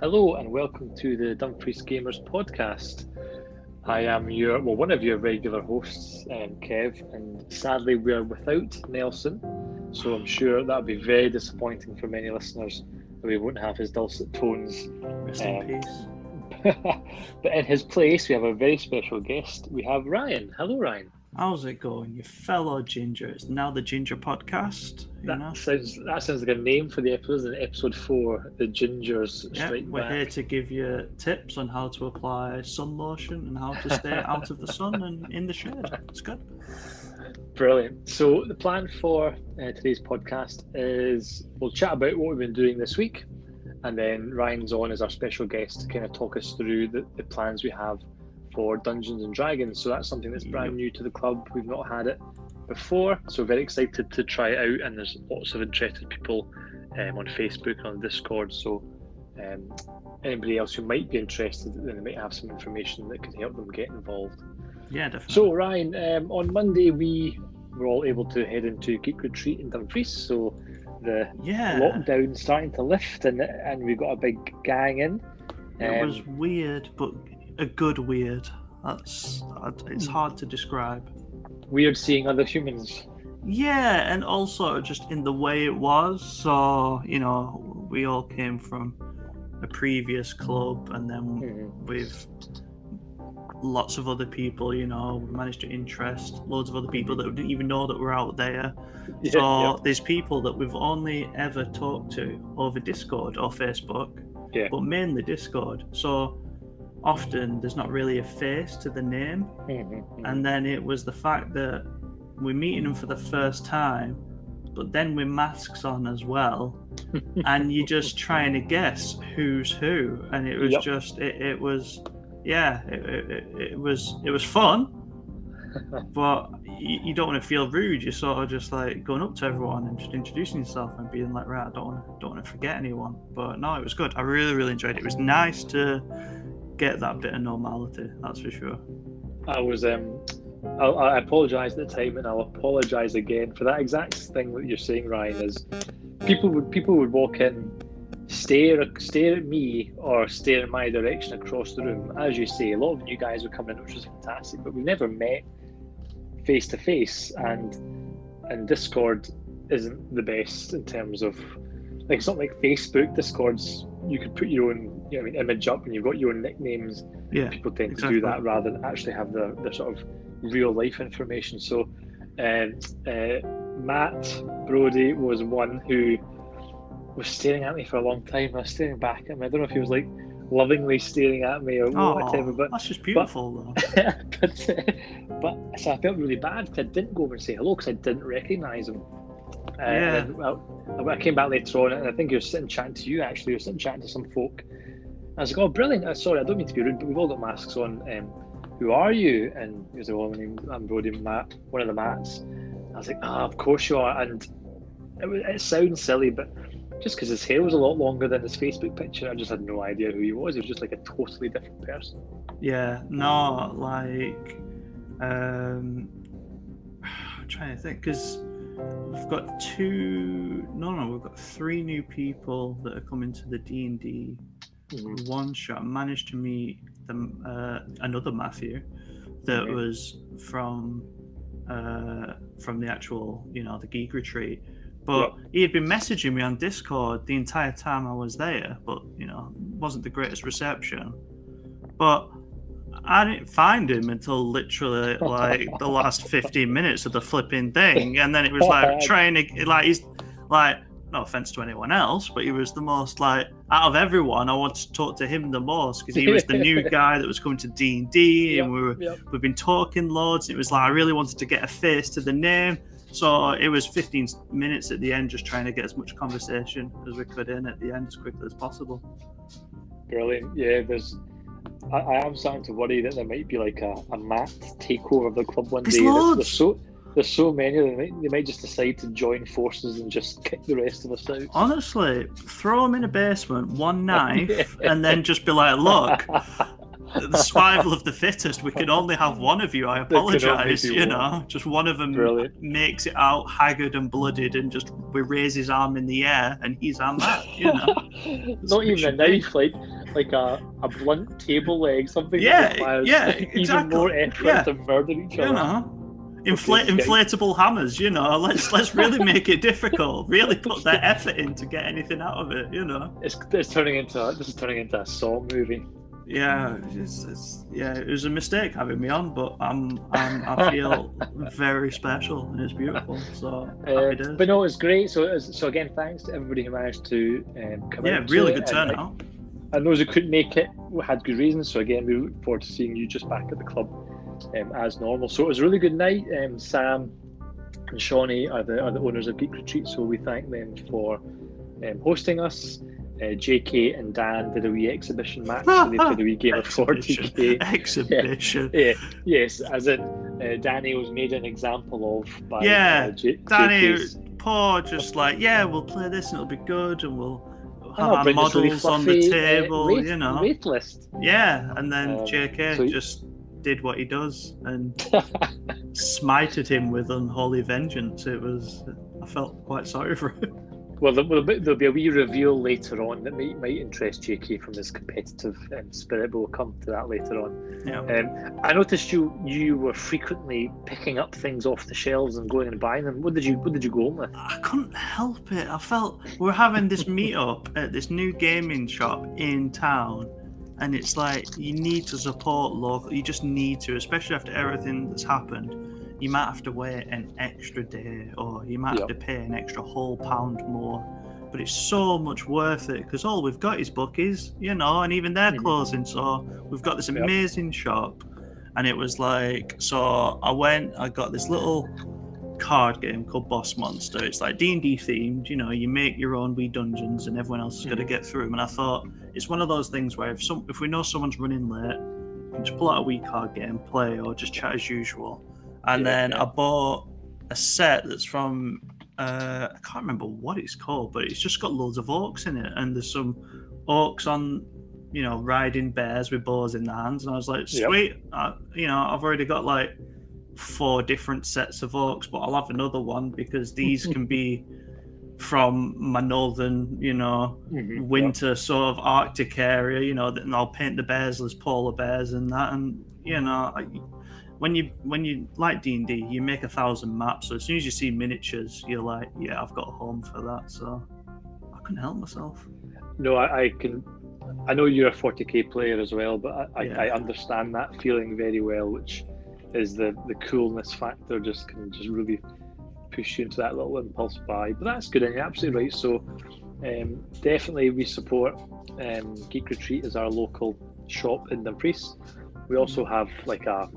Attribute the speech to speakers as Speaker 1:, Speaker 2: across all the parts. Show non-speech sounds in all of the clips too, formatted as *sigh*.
Speaker 1: Hello and welcome to the Dumfries Gamers podcast. I am your, well, one of your regular hosts, um, Kev, and sadly we are without Nelson, so I'm sure that'll be very disappointing for many listeners that we won't have his dulcet tones.
Speaker 2: Rest in
Speaker 1: Um,
Speaker 2: peace. *laughs*
Speaker 1: but in his place, we have a very special guest. We have Ryan. Hello, Ryan.
Speaker 2: How's it going, you fellow ginger? It's now the Ginger Podcast. You
Speaker 1: That
Speaker 2: know,
Speaker 1: sounds that sounds like a name for the episode. isn't? Episode four, the Gingers
Speaker 2: yeah, we're
Speaker 1: Back.
Speaker 2: here to give you tips on how to apply sun lotion and how to stay *laughs* out of the sun and in the shade. It's good.
Speaker 1: Brilliant. So the plan for uh, today's podcast is we'll chat about what we've been doing this week, and then Ryan's on as our special guest to kind of talk us through the, the plans we have for Dungeons and Dragons. So that's something that's brand new to the club. We've not had it before, so very excited to try it out. And there's lots of interested people um, on Facebook and on Discord. So um, anybody else who might be interested, then they might have some information that could help them get involved.
Speaker 2: Yeah, definitely.
Speaker 1: So Ryan, um, on Monday we were all able to head into Geek Retreat in Dumfries. So the
Speaker 2: yeah,
Speaker 1: lockdown starting to lift, and and we got a big gang in.
Speaker 2: it
Speaker 1: Um,
Speaker 2: was weird, but a good weird. That's it's hard to describe.
Speaker 1: weird seeing other humans.
Speaker 2: Yeah, and also just in the way it was. So, you know, we all came from a previous club and then
Speaker 1: Mhm.
Speaker 2: with lots of other people, you know, we managed to interest loads of other people that didn't even know that we're out there. *laughs*
Speaker 1: Yeah,
Speaker 2: So
Speaker 1: yeah.
Speaker 2: there's people that we've only ever talked to over Discord or Facebook,
Speaker 1: Yeah.
Speaker 2: but mainly Discord. So often there's not really a face to the name.
Speaker 1: Mhm, mhm.
Speaker 2: and then it was the fact that we're meeting them for the first time but then with masks on as well. *laughs* And you're just trying to guess who's who. And it was
Speaker 1: Yep.
Speaker 2: just it, it was yeah it, it, it- it was it was fun. *laughs* But you, you don't want to feel rude. You're sort of just like going up to everyone and just introducing yourself and being like right i don't want to don't want to forget anyone. But no it was good. I really really enjoyed it. It was nice to get that bit of normality that's for sure
Speaker 1: I was um, I, I apologise at the time, and I'll apologise again for that exact thing that you're saying, Ryan. Is people would people would walk in, stare stare at me or stare in my direction across the room. As you say, a lot of new guys were coming in, which was fantastic, but we never met face to face, and and Discord isn't the best in terms of like it's not like Facebook. Discord's you could put your own you know, I mean, image up and you've got your own nicknames
Speaker 2: yeah
Speaker 1: people tend to do that rather than actually have the, the sort of real life information. So, um, uh, Matt Brody was one who was staring at me for a long time. I was staring back at him. I don't know if he was like lovingly staring at me or whatever, but
Speaker 2: that's just beautiful, though. *laughs*
Speaker 1: but, but so I felt really bad because I didn't go over and say hello because I didn't recognise him. Uh,
Speaker 2: Yeah.
Speaker 1: well, I came back later on, and I think he was sitting chatting to you. Actually, he was sitting chatting to some folk. I was like, "Oh, brilliant! Uh, sorry, I don't mean to be rude, but we've all got masks on. Um, who are you?" And he was like, "Well, my name, I'm Brody Matt, one of the Mats." I was like, "Ah, of course you are." And it, it sounds silly, but just because his hair was a lot longer than his Facebook picture, I just had no idea who he was. He was just like a totally different person.
Speaker 2: Yeah, no, like, um, *sighs* I'm trying to think because we've got two. No, no, we've got three new people that are coming to the D and D
Speaker 1: Mhm.
Speaker 2: one shot. Managed to meet them, uh, another Matthew, that was from, uh, from the actual, you know, the geek retreat. But he had been messaging me on Discord the entire time I was there, but you know, wasn't the greatest reception. But I didn't find him until literally like the last 15 minutes of the flipping thing. And then it was like *laughs* trying to, like, he's like, no offense to anyone else, but he was the most like out of everyone. I wanted to talk to him the most because he was the new *laughs* guy that was coming to D and D, and we were
Speaker 1: Yep.
Speaker 2: we've been talking loads. It was like I really wanted to get a face to the name, so it was 15 minutes at the end, just trying to get as much conversation as we could in at the end as quickly as possible.
Speaker 1: Brilliant. Yeah, there's. I, I am starting to worry that there might be like a, a Matt takeover of the club one
Speaker 2: There's
Speaker 1: day.
Speaker 2: Loads.
Speaker 1: there's so there's so many. They might, they might just decide to join forces and just *laughs* kick the rest of us out.
Speaker 2: Honestly, throw them in a basement, one *laughs* knife, and then just be like, "Look, *laughs* the survival of the fittest. We can only have one of you. I
Speaker 1: There can only
Speaker 2: apologise. You
Speaker 1: one.
Speaker 2: know, just one of them
Speaker 1: Brilliant.
Speaker 2: makes it out haggard and blooded, and just we raise his arm in the air, and he's our man. You know. *laughs*
Speaker 1: Not even a knife, like like a, a blunt table leg, something
Speaker 2: Yeah,
Speaker 1: that requires
Speaker 2: yeah, *laughs*
Speaker 1: even
Speaker 2: exactly.
Speaker 1: more effort
Speaker 2: Yeah.
Speaker 1: to murder each
Speaker 2: you
Speaker 1: other.
Speaker 2: know.
Speaker 1: Okay, okay.
Speaker 2: inflatable hammers, you know. Let's let's really make it *laughs* difficult. Really put that effort in to get anything out of it, you know.
Speaker 1: It's, it's turning into a, this is turning into a Saw movie.
Speaker 2: Yeah, it's, it's, yeah. It was a mistake having me on, but I'm, I'm I *laughs* feel very special and it's beautiful. So
Speaker 1: Uh, but no, it's great. So, so again, thanks to everybody who managed to um, come
Speaker 2: yeah, really good
Speaker 1: it. And,
Speaker 2: turnout.
Speaker 1: And those who couldn't make it had good reasons. So again, we look forward to seeing you just back at the club um, as normal. So it was a really good night. Um, Sam and Shawnee are the are the owners of Geek Retreat, so we thank them for um, hosting us. Uh, JK and Dan did a wee exhibition match. so they played a wee game of 40k.
Speaker 2: Exhibition. *laughs*
Speaker 1: Yeah, yes, as in uh, Danny was made an example of by
Speaker 2: Yeah,
Speaker 1: uh, J-
Speaker 2: Danny,
Speaker 1: JK's
Speaker 2: poor, just like yeah, we'll play this and it'll be good, and we'll have
Speaker 1: Oh,
Speaker 2: our
Speaker 1: bring this really
Speaker 2: models on the
Speaker 1: fluffy, uh,
Speaker 2: table,
Speaker 1: rate-
Speaker 2: you know.
Speaker 1: rate list.
Speaker 2: Yeah, and then
Speaker 1: Um,
Speaker 2: JK
Speaker 1: so-
Speaker 2: just did what he does and *laughs* smited him with unholy vengeance. It was, I felt quite sorry for him.
Speaker 1: Well, there- there'll be, there'll be a wee reveal later on that might, might interest JK from his competitive um, spirit, but we'll come to that later on.
Speaker 2: Yeah.
Speaker 1: Um, I noticed you you were frequently picking up things off the shelves and going and buying them. What did you What did you go home with?
Speaker 2: I couldn't help it. I felt we're having this meetup at this new gaming shop in town, and it's like you need to support local. You just need to, especially after everything that's happened. You might have to wait an extra day, or you might have to pay an extra whole pound more. But it's so much worth it because all we've got is bookies, you know, and even they're
Speaker 1: Mhm.
Speaker 2: closing. So we've got this
Speaker 1: Yep.
Speaker 2: amazing shop, and it was like, so I went, I got this little card game called Boss Monster. It's like D and D themed. You know, you make your own wee dungeons, and everyone else is got to
Speaker 1: Mhm.
Speaker 2: get through them. And I thought it's one of those things where if some if we know someone's running late, we can just pull out a wee card game, play, or just chat as usual. And
Speaker 1: Yeah,
Speaker 2: then
Speaker 1: yeah.
Speaker 2: I bought a set that's from uh, I can't remember what it's called, but it's just got loads of orcs in it, and there's some orcs on. You know, riding bears with bows in their hands, and I was like,
Speaker 1: Yep.
Speaker 2: "Sweet!" I, you know, I've already got like four different sets of orcs, but I'll have another one because these can be from my northern, you know,
Speaker 1: Mhm,
Speaker 2: winter sort of Arctic area, you know, and I'll paint the bears as polar bears and that, and you know, I, when you when you like D and D, you make a thousand maps. So as soon as you see miniatures, you're like, yeah, I've got a home for that. So I couldn't help myself.
Speaker 1: No, I, I can. I know you're a 40k player as well, but I,
Speaker 2: Yeah.
Speaker 1: I, I understand that feeling very well, which is the the coolness factor. Just can just really push you into that little impulse buy. But that's good, and you're absolutely right. So um, definitely we support um, Geek Retreat as our local shop in Dumfries. We also have like a.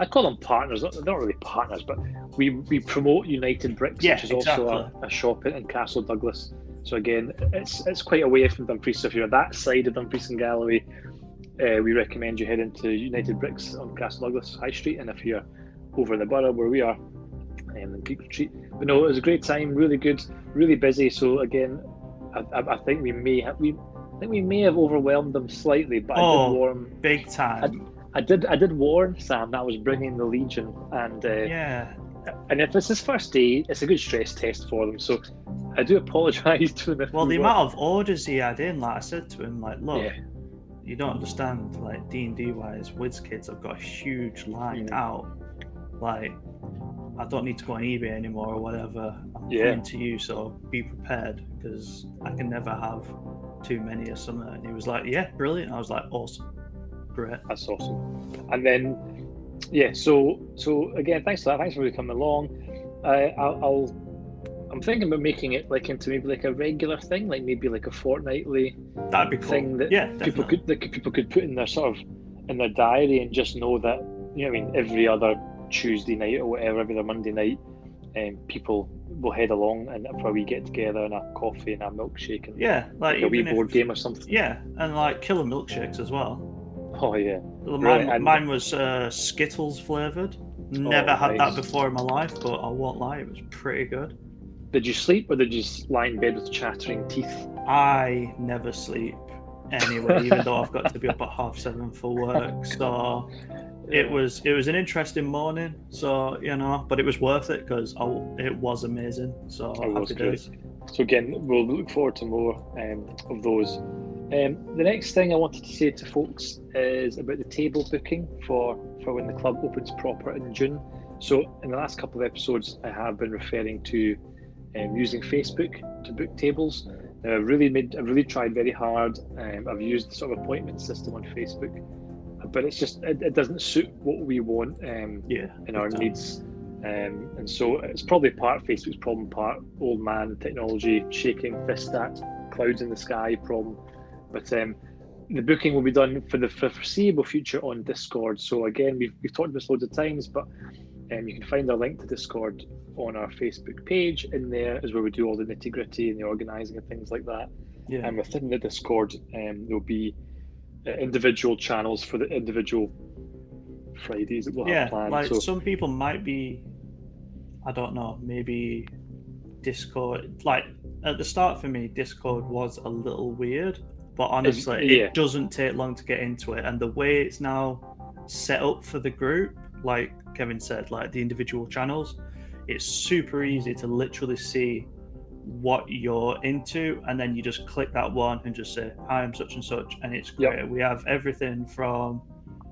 Speaker 1: I call them partners. They're not really partners, but we, we promote United Bricks,
Speaker 2: Yeah,
Speaker 1: which is also a, a shop in Castle Douglas. So again, it's it's quite away from Dumfries. So if you're that side of Dumfries and Galloway, uh, we recommend you head into United Bricks on Castle Douglas High Street. And if you're over in the borough where we are, um, in Geek Retreat. But no, it was a great time. Really good. Really busy. So again, I, I, I think we may have we. I think we may have overwhelmed them slightly, but I
Speaker 2: Oh.
Speaker 1: did warn.
Speaker 2: Big time.
Speaker 1: I did. I did warn Sam that I was bringing the Legion, and uh,
Speaker 2: yeah.
Speaker 1: and if it's his first day, it's a good stress test for them. So I do apologise *laughs* to him.
Speaker 2: Well,
Speaker 1: we
Speaker 2: the
Speaker 1: were-
Speaker 2: amount of orders he had in, like I said to him, like, look,
Speaker 1: Yeah.
Speaker 2: you don't understand, like D and D wise, WizKids have got a huge line
Speaker 1: Mm.
Speaker 2: out. Like, I don't need to go on eBay anymore or whatever. I'm
Speaker 1: Yeah.
Speaker 2: coming to you, so be prepared because I can never have too many or something. And he was like, yeah, brilliant. I was like, awesome,
Speaker 1: That's awesome. And then, yeah. So so again, thanks for that. Thanks for coming along. Uh, I'll, I'll. I'm thinking about making it like into maybe like a regular thing, like maybe like a fortnightly
Speaker 2: That'd be cool.
Speaker 1: thing that
Speaker 2: yeah,
Speaker 1: people could that people could put in their sort of in their diary and just know that you know I mean every other Tuesday night or whatever, every other Monday night, um, people will head along and probably get together and a coffee and a milkshake and
Speaker 2: Yeah, like,
Speaker 1: like a wee
Speaker 2: even if-
Speaker 1: board game or something.
Speaker 2: Yeah, and like killer milkshakes as well. *laughs*
Speaker 1: Oh yeah.
Speaker 2: Well,
Speaker 1: Right,
Speaker 2: Mine,
Speaker 1: and-
Speaker 2: mine was uh, Skittles flavored. Never
Speaker 1: Oh,
Speaker 2: had
Speaker 1: nice.
Speaker 2: that before in my life, but I won't lie, it was pretty good.
Speaker 1: Did you sleep or did you just lie in bed with chattering teeth?
Speaker 2: I never sleep anyway, even though I've got to be up at half seven for work. So *laughs* it was it was an interesting morning. So you know, but it was worth it because it was amazing. So
Speaker 1: it was great. So again, we'll look forward to more um, of those. Um, the next thing I wanted to say to folks is about the table booking for for when the club opens proper in June. So in the last couple of episodes, I have been referring to um, using Facebook to book tables. Now, I've really made, I've really tried very hard. Um, I've used the sort of appointment system on Facebook, but it's just it, it doesn't suit what we want um,
Speaker 2: yeah,
Speaker 1: in our needs. Um, and so it's probably part Facebook's problem, part old man technology shaking fist at clouds in the sky problem. But um, the booking will be done for the foreseeable future on Discord. So again, we've, we've talked about this loads of times, but um, you can find a link to Discord on our Facebook page. In there is where we do all the nitty gritty and the organising and things like that. Yeah. And within the Discord, um, there'll be uh, individual channels for the individual Fridays that we'll
Speaker 2: yeah,
Speaker 1: have planned.
Speaker 2: Like so, some people might be, I don't know, maybe Discord. Like at the start for me, Discord was a little weird, but honestly, yeah. it doesn't take long to get into it. And the way it's now set up for the group, like Kevin said, like the individual channels, it's super easy to literally see what you're into and then you just click that one and just say hi i'm such and such and it's great yep. we have everything from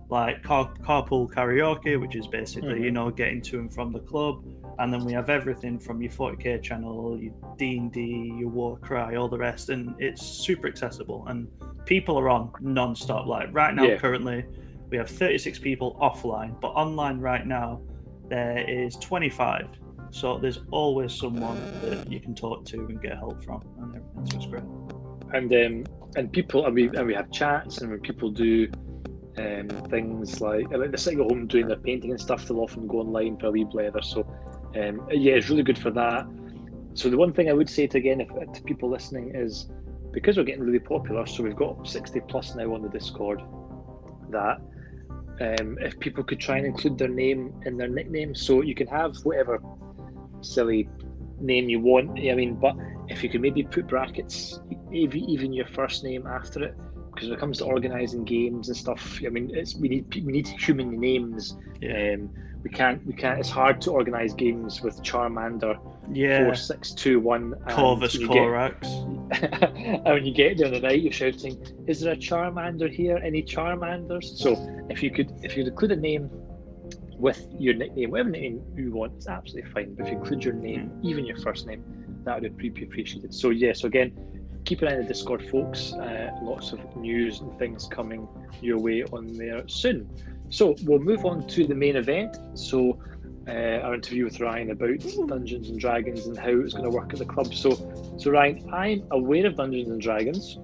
Speaker 2: like car- carpool karaoke which is basically mm-hmm. you know getting to and from the club and then we have everything from your 40k channel your d&d your warcry all the rest and it's super accessible and people are on non-stop like right now yeah. currently we have 36 people offline, but online right now there is 25. So there's always someone that you can talk to and get help from, and everything. So it's great.
Speaker 1: And um, and people and we and we have chats, and when people do um, things like like they're sitting at home doing their painting and stuff, they'll often go online for a wee blather. So um, yeah, it's really good for that. So the one thing I would say to again if, to people listening is because we're getting really popular, so we've got 60 plus now on the Discord. That um, if people could try and include their name in their nickname. So you can have whatever silly name you want. I mean, but if you could maybe put brackets, even your first name after it, because when it comes to organising games and stuff, I mean, it's we need we need human names. Yeah. Um, we can't we can't. It's hard to organise games with Charmander.
Speaker 2: Yeah.
Speaker 1: Four six two one.
Speaker 2: Corvus Corax. *laughs*
Speaker 1: and when you get there in the night, you're shouting, "Is there a Charmander here? Any Charmanders?" So if you could if you include a name with your nickname, whatever name you want, it's absolutely fine. But if you include your name, even your first name, that would be appreciated. So yeah. So again, keep an eye on the Discord, folks. Uh, lots of news and things coming your way on there soon. So we'll move on to the main event. So uh, our interview with Ryan about Dungeons and Dragons and how it's going to work at the club. So, so Ryan, I'm aware of Dungeons and Dragons.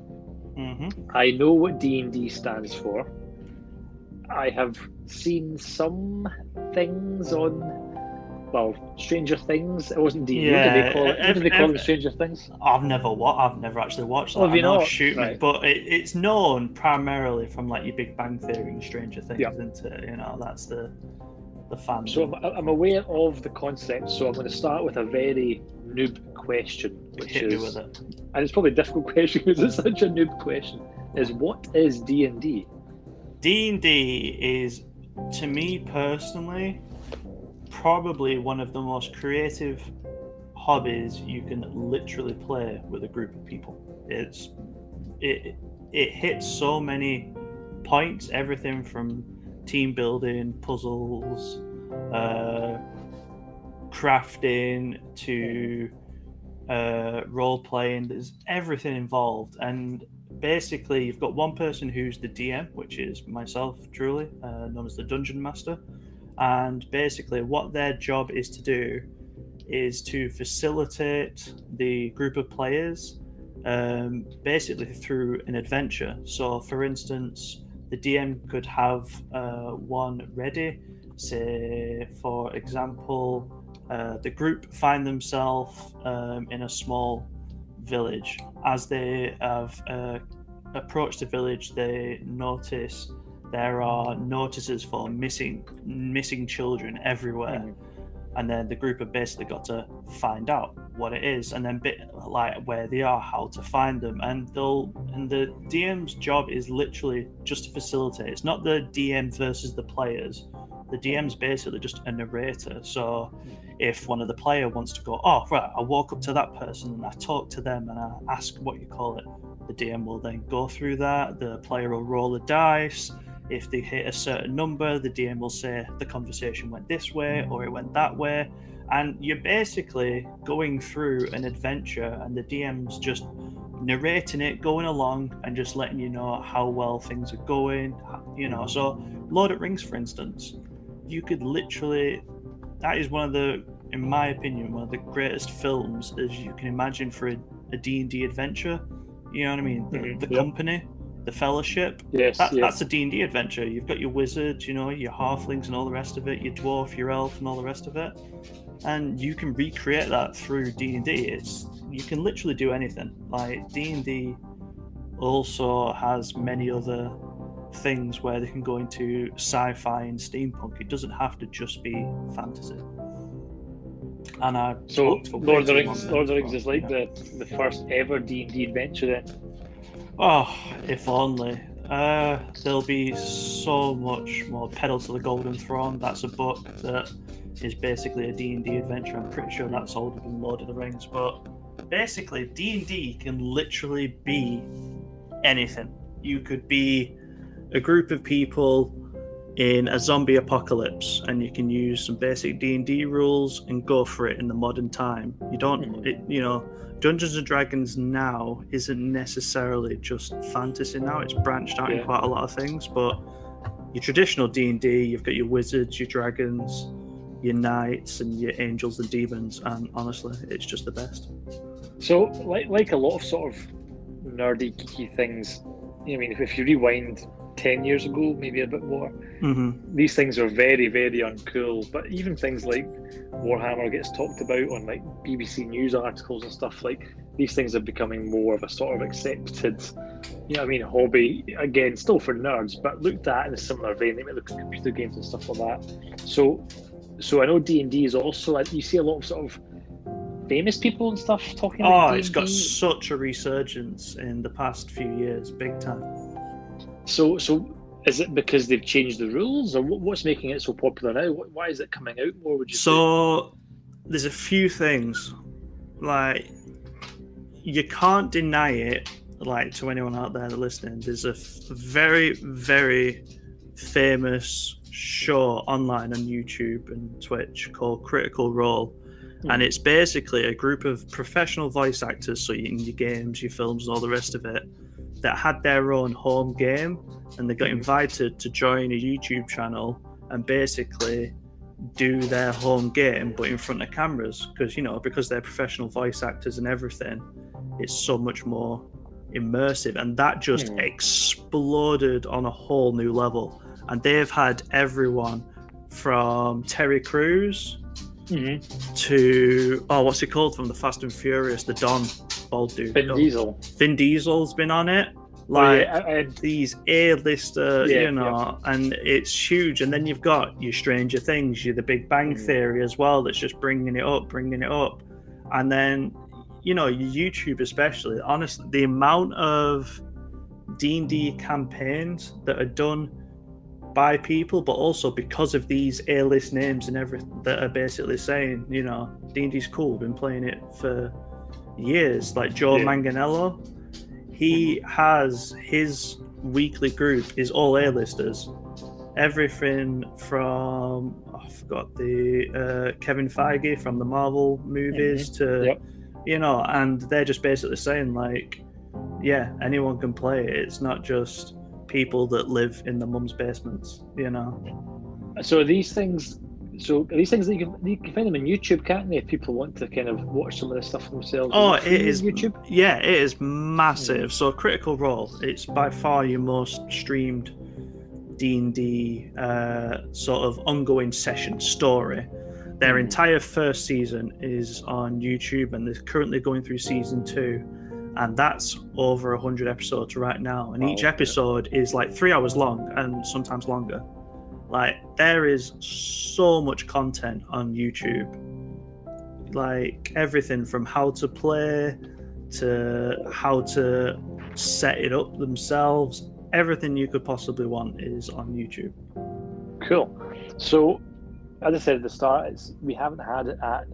Speaker 2: Mm-hmm.
Speaker 1: I know what D and D stands for. I have seen some things on well, Stranger Things. It wasn't D. Yeah, what did they call it? What did they call it? Stranger Things?
Speaker 2: I've never what I've never actually watched that. Oh, you know, shoot right. me, but it, it's known primarily from like your Big Bang Theory and Stranger Things, yeah. isn't it? You know, that's the the fan.
Speaker 1: So I'm, I'm, aware of the concept. So I'm going to start with a very noob question, which
Speaker 2: Hit
Speaker 1: is,
Speaker 2: it.
Speaker 1: and it's probably a difficult *laughs* question because it's such a noob question. Is what is D and D?
Speaker 2: D and D is, to me personally, probably one of the most creative hobbies you can literally play with a group of people. It's it it hits so many points, everything from team building, puzzles, uh, crafting to uh, role playing. There's everything involved, and basically you've got one person who's the DM, which is myself, truly, uh, known as the Dungeon Master and basically what their job is to do is to facilitate the group of players um, basically through an adventure. So for instance the dm could have uh, one ready say for example uh, the group find themselves um, in a small village. As they have uh, approached the village they notice there are notices for missing missing children everywhere, mm-hmm. and then the group have basically got to find out what it is, and then bit like where they are, how to find them, and they'll and the DM's job is literally just to facilitate. It's not the DM versus the players. The DM's basically just a narrator. So if one of the player wants to go, oh right, I walk up to that person and I talk to them and I ask what you call it, the DM will then go through that. The player will roll a dice. If they hit a certain number, the DM will say the conversation went this way or it went that way. And you're basically going through an adventure and the DM's just narrating it going along and just letting you know how well things are going you know. So Lord of Rings for instance you could literally that is one of the in my opinion one of the greatest films as you can imagine for a, a D&D adventure. You know what I mean? The,
Speaker 1: Mhm,
Speaker 2: the company the fellowship
Speaker 1: Yes,
Speaker 2: that,
Speaker 1: yeah.
Speaker 2: that's a D&D adventure. You've got your wizards, you know, your halflings and all the rest of it, your dwarf, your elf and all the rest of it. And you can recreate that through D&D. It's you can literally do anything. Like D&D also has many other things where they can go into sci-fi and steampunk. It doesn't have to just be fantasy. And I
Speaker 1: So
Speaker 2: talked for way
Speaker 1: Lord of the Rings, Lord of the Rings is like the the first ever D and D adventure. Then
Speaker 2: Oh, if only. Uh, there'll be so much more pedal to the golden throne. That's a book that is basically a D&D adventure. I'm pretty sure that's older than Lord of the Rings, but basically D&D can literally be anything. You could be a group of people in a zombie apocalypse and you can use some basic D&D rules and go for it in the modern time. You don't
Speaker 1: Mhm.
Speaker 2: it, you know Dungeons and Dragons now isn't necessarily just fantasy now. It's branched out in quite a lot of things, but your traditional D&D, you've got your wizards, your dragons, your knights and your angels and demons and honestly, it's just the best.
Speaker 1: So, like like a lot of sort of nerdy, geeky things. I mean, if you rewind ten years ago, maybe a bit more,
Speaker 2: Mhm.
Speaker 1: these things are very, very uncool. But even things like Warhammer gets talked about on like BBC News articles and stuff. Like these things are becoming more of a sort of accepted, you know, what I mean, hobby. Again, still for nerds, but looked at in a similar vein. They might look at computer games and stuff like that. So, so I know D and D is also. like, You see a lot of sort of famous people and stuff talking.
Speaker 2: Oh,
Speaker 1: about
Speaker 2: it's got such a resurgence in the past few years, big time.
Speaker 1: So, so is it because they've changed the rules, or what's making it so popular now? Why is it coming out more? Would you say?
Speaker 2: So there's a few things like you can't deny it. Like to anyone out there that listening, there's a f- very very famous show online on YouTube and Twitch called Critical Role. Hmm. And it's basically a group of professional voice actors, so in your games, your films, and all the rest of it, that had their own home game, and they got invited to join a YouTube channel and basically do their home game but in front of cameras because you know because they're professional voice actors and everything it's so much more immersive. And that just
Speaker 1: Hmm.
Speaker 2: exploded on a whole new level. And they've had everyone from Terry Crews
Speaker 1: Mhm.
Speaker 2: to oh what's he called? From the Fast and Furious the Don bald dude
Speaker 1: Vin
Speaker 2: Oh,
Speaker 1: Diesel.
Speaker 2: Vin Diesel's been on it
Speaker 1: Oh,
Speaker 2: like
Speaker 1: yeah, I- I-
Speaker 2: these A-lister,
Speaker 1: Yeah,
Speaker 2: you know, and it's huge. And then you've got your Stranger Things, your The Big Bang
Speaker 1: Mm.
Speaker 2: Theory as well. That's just bringing it up, bringing it up, and then you know your YouTube, especially. Honestly, the amount of D and D campaigns that are done by people, but also because of these A-list names and everything that are basically saying, you know, D and D's cool. Been playing it for years. Like Joe
Speaker 1: Yeah.
Speaker 2: Manganiello, he has his weekly group is all A-listers. Everything from I forgot the uh, Kevin Feige from the Marvel movies to
Speaker 1: Yep.
Speaker 2: you know, and they're just basically saying like, yeah, anyone can play it. It's not just people that live in the mum's basements, you know.
Speaker 1: So are these things, so are these things that you can you can find them on YouTube, can't they? If people want to kind of watch some of this stuff themselves.
Speaker 2: Oh,
Speaker 1: it
Speaker 2: is
Speaker 1: YouTube.
Speaker 2: Yeah, it is massive. So Critical Role, it's by far your most streamed D and D uh, sort of ongoing session story. Their
Speaker 1: Mhm.
Speaker 2: entire first season is on YouTube, and they're currently going through season two, and that's over hundred episodes right now. And
Speaker 1: Wow,
Speaker 2: each
Speaker 1: yeah.
Speaker 2: episode is like three hours long, and sometimes longer. Like there is so much content on YouTube like everything from how to play to how to set it up themselves. Everything you could possibly want is on YouTube.
Speaker 1: Cool. So, as I said at the start, it's, we haven't had it at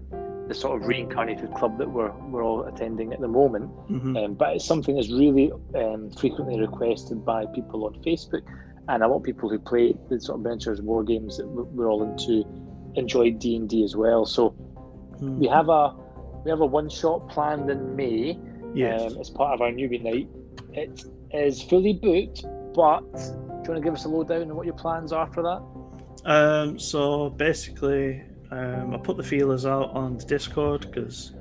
Speaker 1: the sort of reincarnated club that we're we're all attending at the moment.
Speaker 2: Mhm.
Speaker 1: Um, but it's something that's really um, frequently requested by people on Facebook, and a lot of people who play the sort of ventures war games that we're we're all into enjoy D and D as well. So
Speaker 2: Hmm.
Speaker 1: we have a we have a one shot planned in May
Speaker 2: Yes.
Speaker 1: um, as part of our newbie night. It is fully booked, but do you want to give us a lowdown on what your plans are for that?
Speaker 2: Um, so basically, um, I put the feelers out on the Discord because,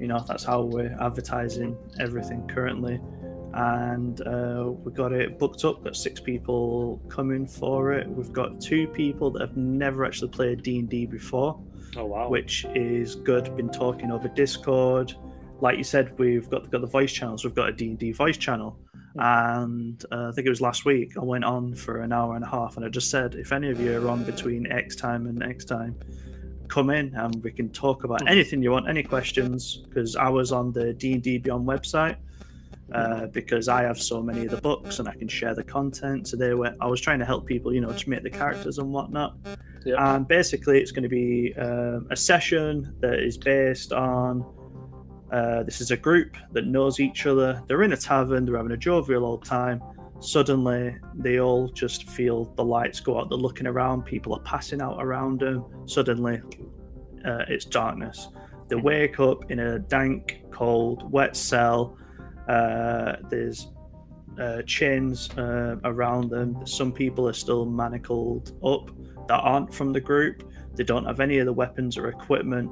Speaker 2: you know, that's how we're advertising everything currently. And uh, we got it booked up. Got six people coming for it. We've got two people that have never actually played D and D before,
Speaker 1: Oh wow!
Speaker 2: which is good. Been talking over Discord. Like you said, we've got got the voice channels. We've got a D and D voice channel and uh, I think it was last week. I went on for an hour and a half, and I just said, if any of you are on between X time and X time, come in and we can talk about anything you want, any questions. Because I was on the D and D Beyond website uh, because I have so many of the books and I can share the content. So they were, I was trying to help people, you know, to make the characters and whatnot.
Speaker 1: Yeah.
Speaker 2: And basically, it's going to be um, a session that is based on. Uh, this is a group that knows each other. They're in a tavern. They're having a jovial old time. Suddenly, they all just feel the lights go out. They're looking around. People are passing out around them. Suddenly, uh, it's darkness. They wake up in a dank, cold, wet cell. Uh, there's uh, chains uh, around them. Some people are still manacled up that aren't from the group. They don't have any of the weapons or equipment,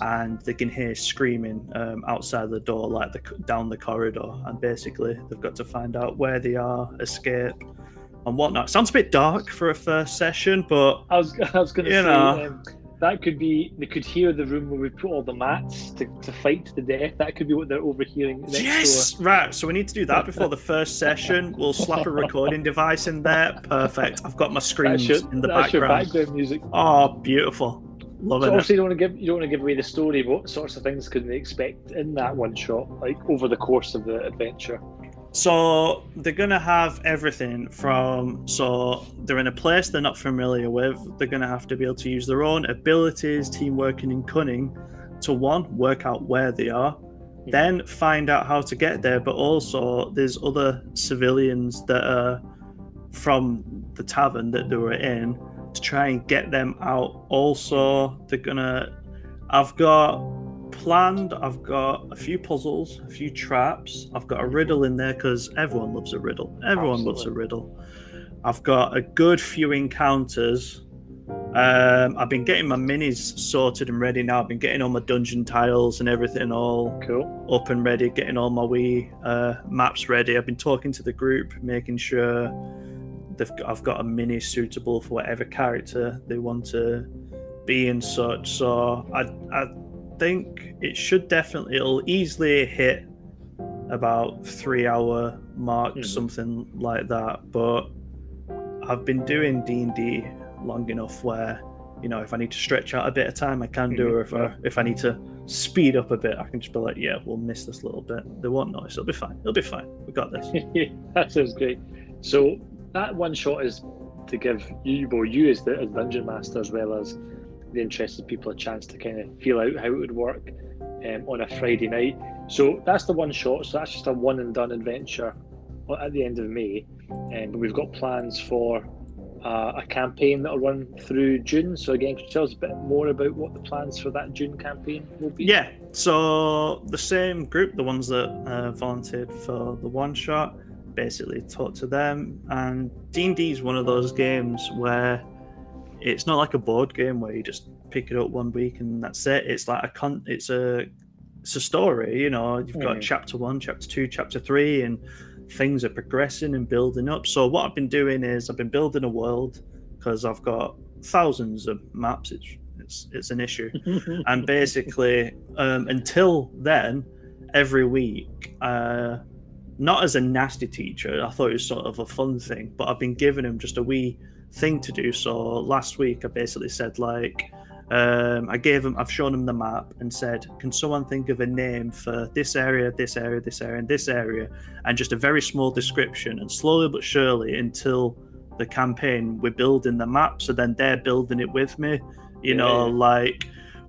Speaker 2: and they can hear screaming um, outside the door, like the, down the corridor. And basically, they've got to find out where they are, escape, and whatnot. Sounds a bit dark for a first session, but
Speaker 1: I was *laughs* I was going to
Speaker 2: You
Speaker 1: say
Speaker 2: know.
Speaker 1: um, that could be they could hear the room where we put all the mats to, to fight to the death. That could be what they're overhearing next
Speaker 2: yes, right. So we need to do that before the first session. We'll slap a recording *laughs* device in there. Perfect. I've got my
Speaker 1: door.
Speaker 2: screens
Speaker 1: your,
Speaker 2: in the
Speaker 1: that's your
Speaker 2: background.
Speaker 1: background music.
Speaker 2: Oh, beautiful.
Speaker 1: So
Speaker 2: Loving it.
Speaker 1: obviously, you don't want to give you don't want to give away the story. What sorts of things can they expect in that one shot, like over the course of the adventure?
Speaker 2: So they're gonna have everything from so they're in a place they're not familiar with. They're gonna have to be able to use their own abilities, teamwork, and cunning to one work out where they are, then find out how to get there. But also, there's other civilians that are from the tavern that they were in to try and get them out. Also, they're gonna. I've got planned. I've got a few puzzles, a few traps. I've got a riddle in there because everyone loves a riddle. Everyone loves a riddle. I've got a good few encounters. Um, I've been getting my minis sorted and ready now. I've been getting all my dungeon tiles and everything all
Speaker 1: Cool.
Speaker 2: up and ready, getting all my wee uh, maps ready. I've been talking to the group, making sure they've got, I've got a mini suitable for whatever character they want to be and such. So I I think it should definitely it'll easily hit about three hour mark,
Speaker 1: Mhm.
Speaker 2: something like that. But I've been doing D and D long enough where you know if I need to stretch out a bit of time, I can do.
Speaker 1: Mhm.
Speaker 2: Or if I if I need to speed up a bit, I can just be like, yeah, we'll miss this little bit. They won't notice. It'll be fine. It'll be fine. We got this. *laughs*
Speaker 1: that sounds great. So that one shot is to give you, well, you as the as dungeon master, as well as the interested people, a chance to kind of feel out how it would work um, on a Friday night. So that's the one shot. So that's just a one and done adventure at the end of May. Um, but we've got plans for uh, a campaign that'll run through June. So again, could you tell us a bit more about what the plans for that June campaign will be?
Speaker 2: Yeah. So the same group, the ones that uh, volunteered for the one shot, basically talked to them. And D and D is one of those games where it's not like a board game where you just pick it up one week and that's it. It's like a con. It's a it's a story. You know, you've got
Speaker 1: Mhm.
Speaker 2: chapter one, chapter two, chapter three, and things are progressing and building up. So what I've been doing is I've been building a world because I've got thousands of maps. It's it's it's an issue *laughs* and basically um, until then every week uh, not as a nasty teacher i thought it was sort of a fun thing but i've been giving him just a wee thing to do so last week i basically said like Um, I gave them, I've shown them the map and said, can someone think of a name for this area, this area, this area, and this area, and just a very small description. And slowly but surely, until the campaign, we're building the map. So then they're building it with me. You
Speaker 1: Yeah,
Speaker 2: know, like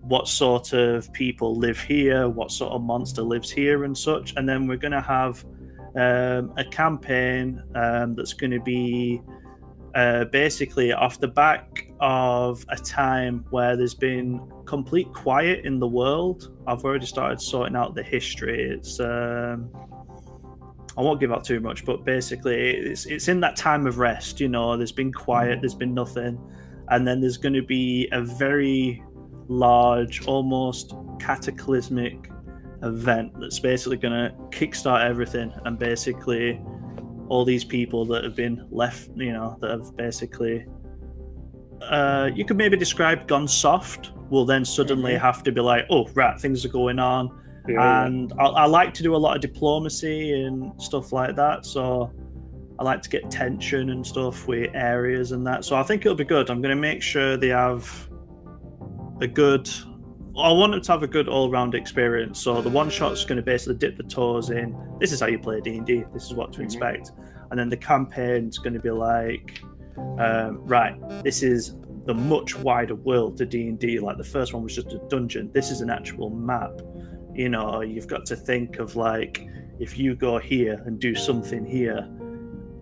Speaker 2: what sort of people live here, what sort of monster lives here, and such. And then we're going to have um, a campaign um, that's going to be uh, basically off the back of a time where there's been complete quiet in the world. I've already started sorting out the history. It's um, I won't give out too much, but basically it's it's in that time of rest. You know, there's been quiet, there's been nothing, and then there's going to be a very large, almost cataclysmic event that's basically going to kickstart everything and basically all these people that have been left, you know, that have basically, uh, you could maybe describe gone soft, will then suddenly
Speaker 1: Mhm.
Speaker 2: have to be like, oh, right, things are going on.
Speaker 1: Yeah,
Speaker 2: And I, I like to do a lot of diplomacy and stuff like that. So I like to get tension and stuff with areas and that. So I think it'll be good. I'm going to make sure they have a good. I want them to have a good all-round experience. So the one shot's going to basically dip the toes in. This is how you play D and D. This is what to
Speaker 1: Mhm.
Speaker 2: expect. And then the campaign's going to be like, um, right, this is the much wider world to D and D. Like the first one was just a dungeon. This is an actual map. You know, you've got to think of like if you go here and do something here,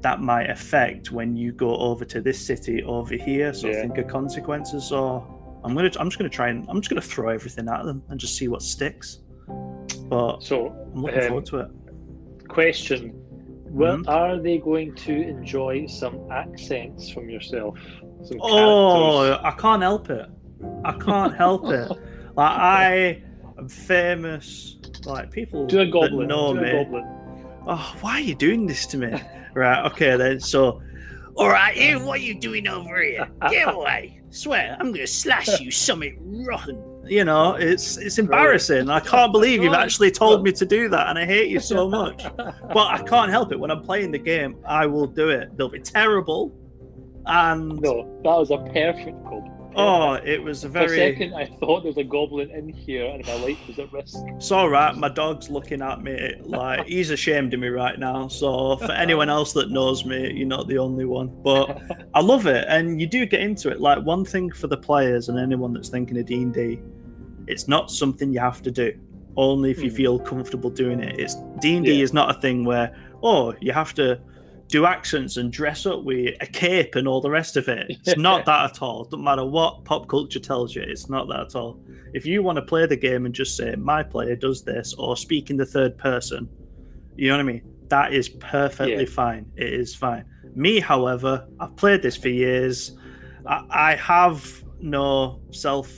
Speaker 2: that might affect when you go over to this city over here. So
Speaker 1: Yeah.
Speaker 2: think of consequences. So I'm gonna, I'm just gonna try and I'm just gonna throw everything at them and just see what sticks. But
Speaker 1: So,
Speaker 2: I'm looking
Speaker 1: um,
Speaker 2: forward to it.
Speaker 1: question: Well,
Speaker 2: Mhm.
Speaker 1: are they going to enjoy some accents from yourself? Some
Speaker 2: Oh. I can't help it. I can't help it. *laughs* Like I am famous. Like people
Speaker 1: do a
Speaker 2: that
Speaker 1: goblin.
Speaker 2: know
Speaker 1: do
Speaker 2: me.
Speaker 1: goblin.
Speaker 2: Oh, why are you doing this to me? right, okay then. So, all right, Ian, what are you doing over here? Get *laughs* away! Swear, I'm gonna slash you something rotten. You know, it's it's embarrassing. I can't believe you've actually told me to do that, and I hate you so much. *laughs* But I can't help it. When I'm playing the game, I will do it. They'll be terrible, and
Speaker 1: no, that was a perfect goblin.
Speaker 2: Oh, it was a
Speaker 1: For a second, I thought there was a goblin in here, and my life was at risk.
Speaker 2: It's all right. My dog's looking at me like he's ashamed of me right now. So for anyone else that knows me, you're not the only one. But I love it, and you do get into it. Like one thing for the players and anyone that's thinking of D and D, it's not something you have to do. Only if you
Speaker 1: Mhm.
Speaker 2: feel comfortable doing it. It's D and D is not a thing where oh you have to do accents and dress up with a cape and all the rest of it. It's not *laughs* that at all. Doesn't matter what pop culture tells you. It's not that at all. If you want to play the game and just say my player does this or speak in the third person, you know what I mean? That is perfectly
Speaker 1: Yeah.
Speaker 2: fine. It is fine. Me, however, I've played this for years. I, I have no self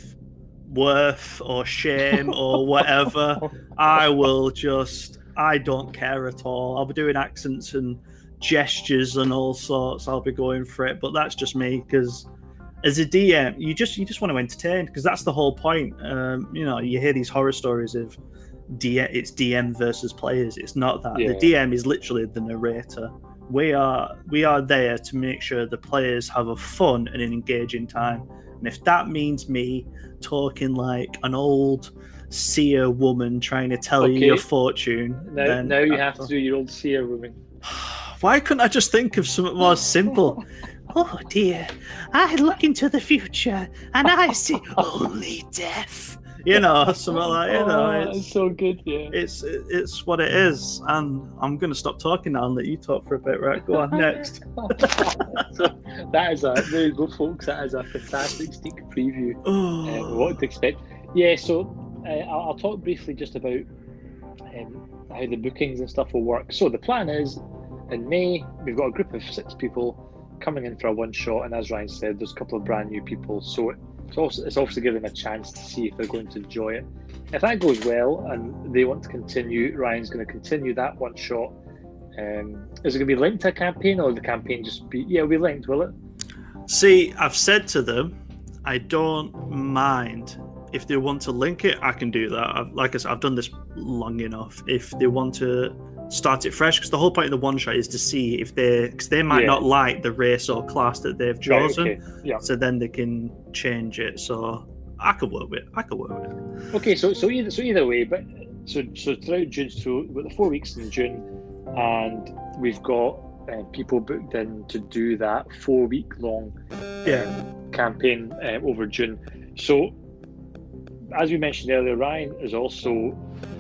Speaker 2: worth or shame or *laughs* whatever. I will just, I don't care at all. I'll be doing accents and gestures and all sorts. I'll be going for it, but that's just me because as a DM, you just you just want to entertain because that's the whole point. Um, you know, you hear these horror stories of DM, it's DM versus players. It's not that.
Speaker 1: Yeah.
Speaker 2: The DM is literally the narrator. We are we are there to make sure the players have a fun and an engaging time. And if that means me talking like an old seer woman trying to tell you your fortune,
Speaker 1: Now,
Speaker 2: then
Speaker 1: now you have to do your old seer woman. *sighs* *sighs* *sighs*
Speaker 2: why couldn't I just think of something more simple? *laughs* oh dear, I look into the future and I see *laughs* only death. You know, something like you know.
Speaker 1: Oh,
Speaker 2: It's,
Speaker 1: it's so good, yeah.
Speaker 2: it's it's what it is, and I'm gonna stop talking now and let you talk for a bit. Right, go on *laughs* next.
Speaker 1: so that is a there you go, folks. That is a fantastic sneak preview. uh, *sighs*
Speaker 2: Oh,
Speaker 1: what to expect. Yeah, so uh, I'll, I'll talk briefly just about um, how the bookings and stuff will work. So the plan is in May we've got a group of six people coming in for a one shot, and as Ryan said, there's a couple of brand new people. So it's also it's giving them a chance to see if they're going to enjoy it. If that goes well and they want to continue, Ryan's going to continue that one shot. Um, is it going to be linked to a campaign, or the campaign just be? Yeah, be linked, will it?
Speaker 2: see, I've said to them, I don't mind if they want to link it. I can do that. I've, like I said, I've done this long enough. If they want to start it fresh, because the whole point of the one shot is to see if they, because they might
Speaker 1: Yeah.
Speaker 2: not like the race or class that they've
Speaker 1: Right,
Speaker 2: chosen.
Speaker 1: okay. Yeah.
Speaker 2: so then they can change it. So I could work with. It. I could work with. It.
Speaker 1: Okay, so so either so either way, but so so throughout June, so we've the four weeks in June, and we've got uh, people booked in to do that four week long
Speaker 2: Yeah.
Speaker 1: um, campaign um, over June. So, as we mentioned earlier, Ryan is also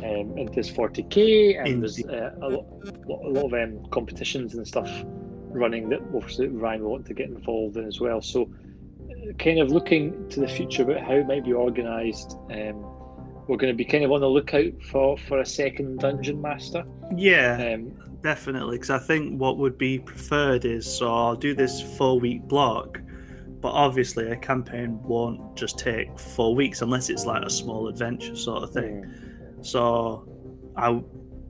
Speaker 1: um, into his 40k, and there's uh, a, lot, a lot of um, competitions and stuff running that obviously Ryan will want to get involved in as well. So, uh, kind of looking to the future about how it might be organised. Um, we're going to be kind of on the lookout for, for a second dungeon master.
Speaker 2: Yeah,
Speaker 1: Um,
Speaker 2: definitely. Because I think what would be preferred is so I'll do this four week block, but obviously a campaign won't just take four weeks unless it's like a small adventure sort of thing. So I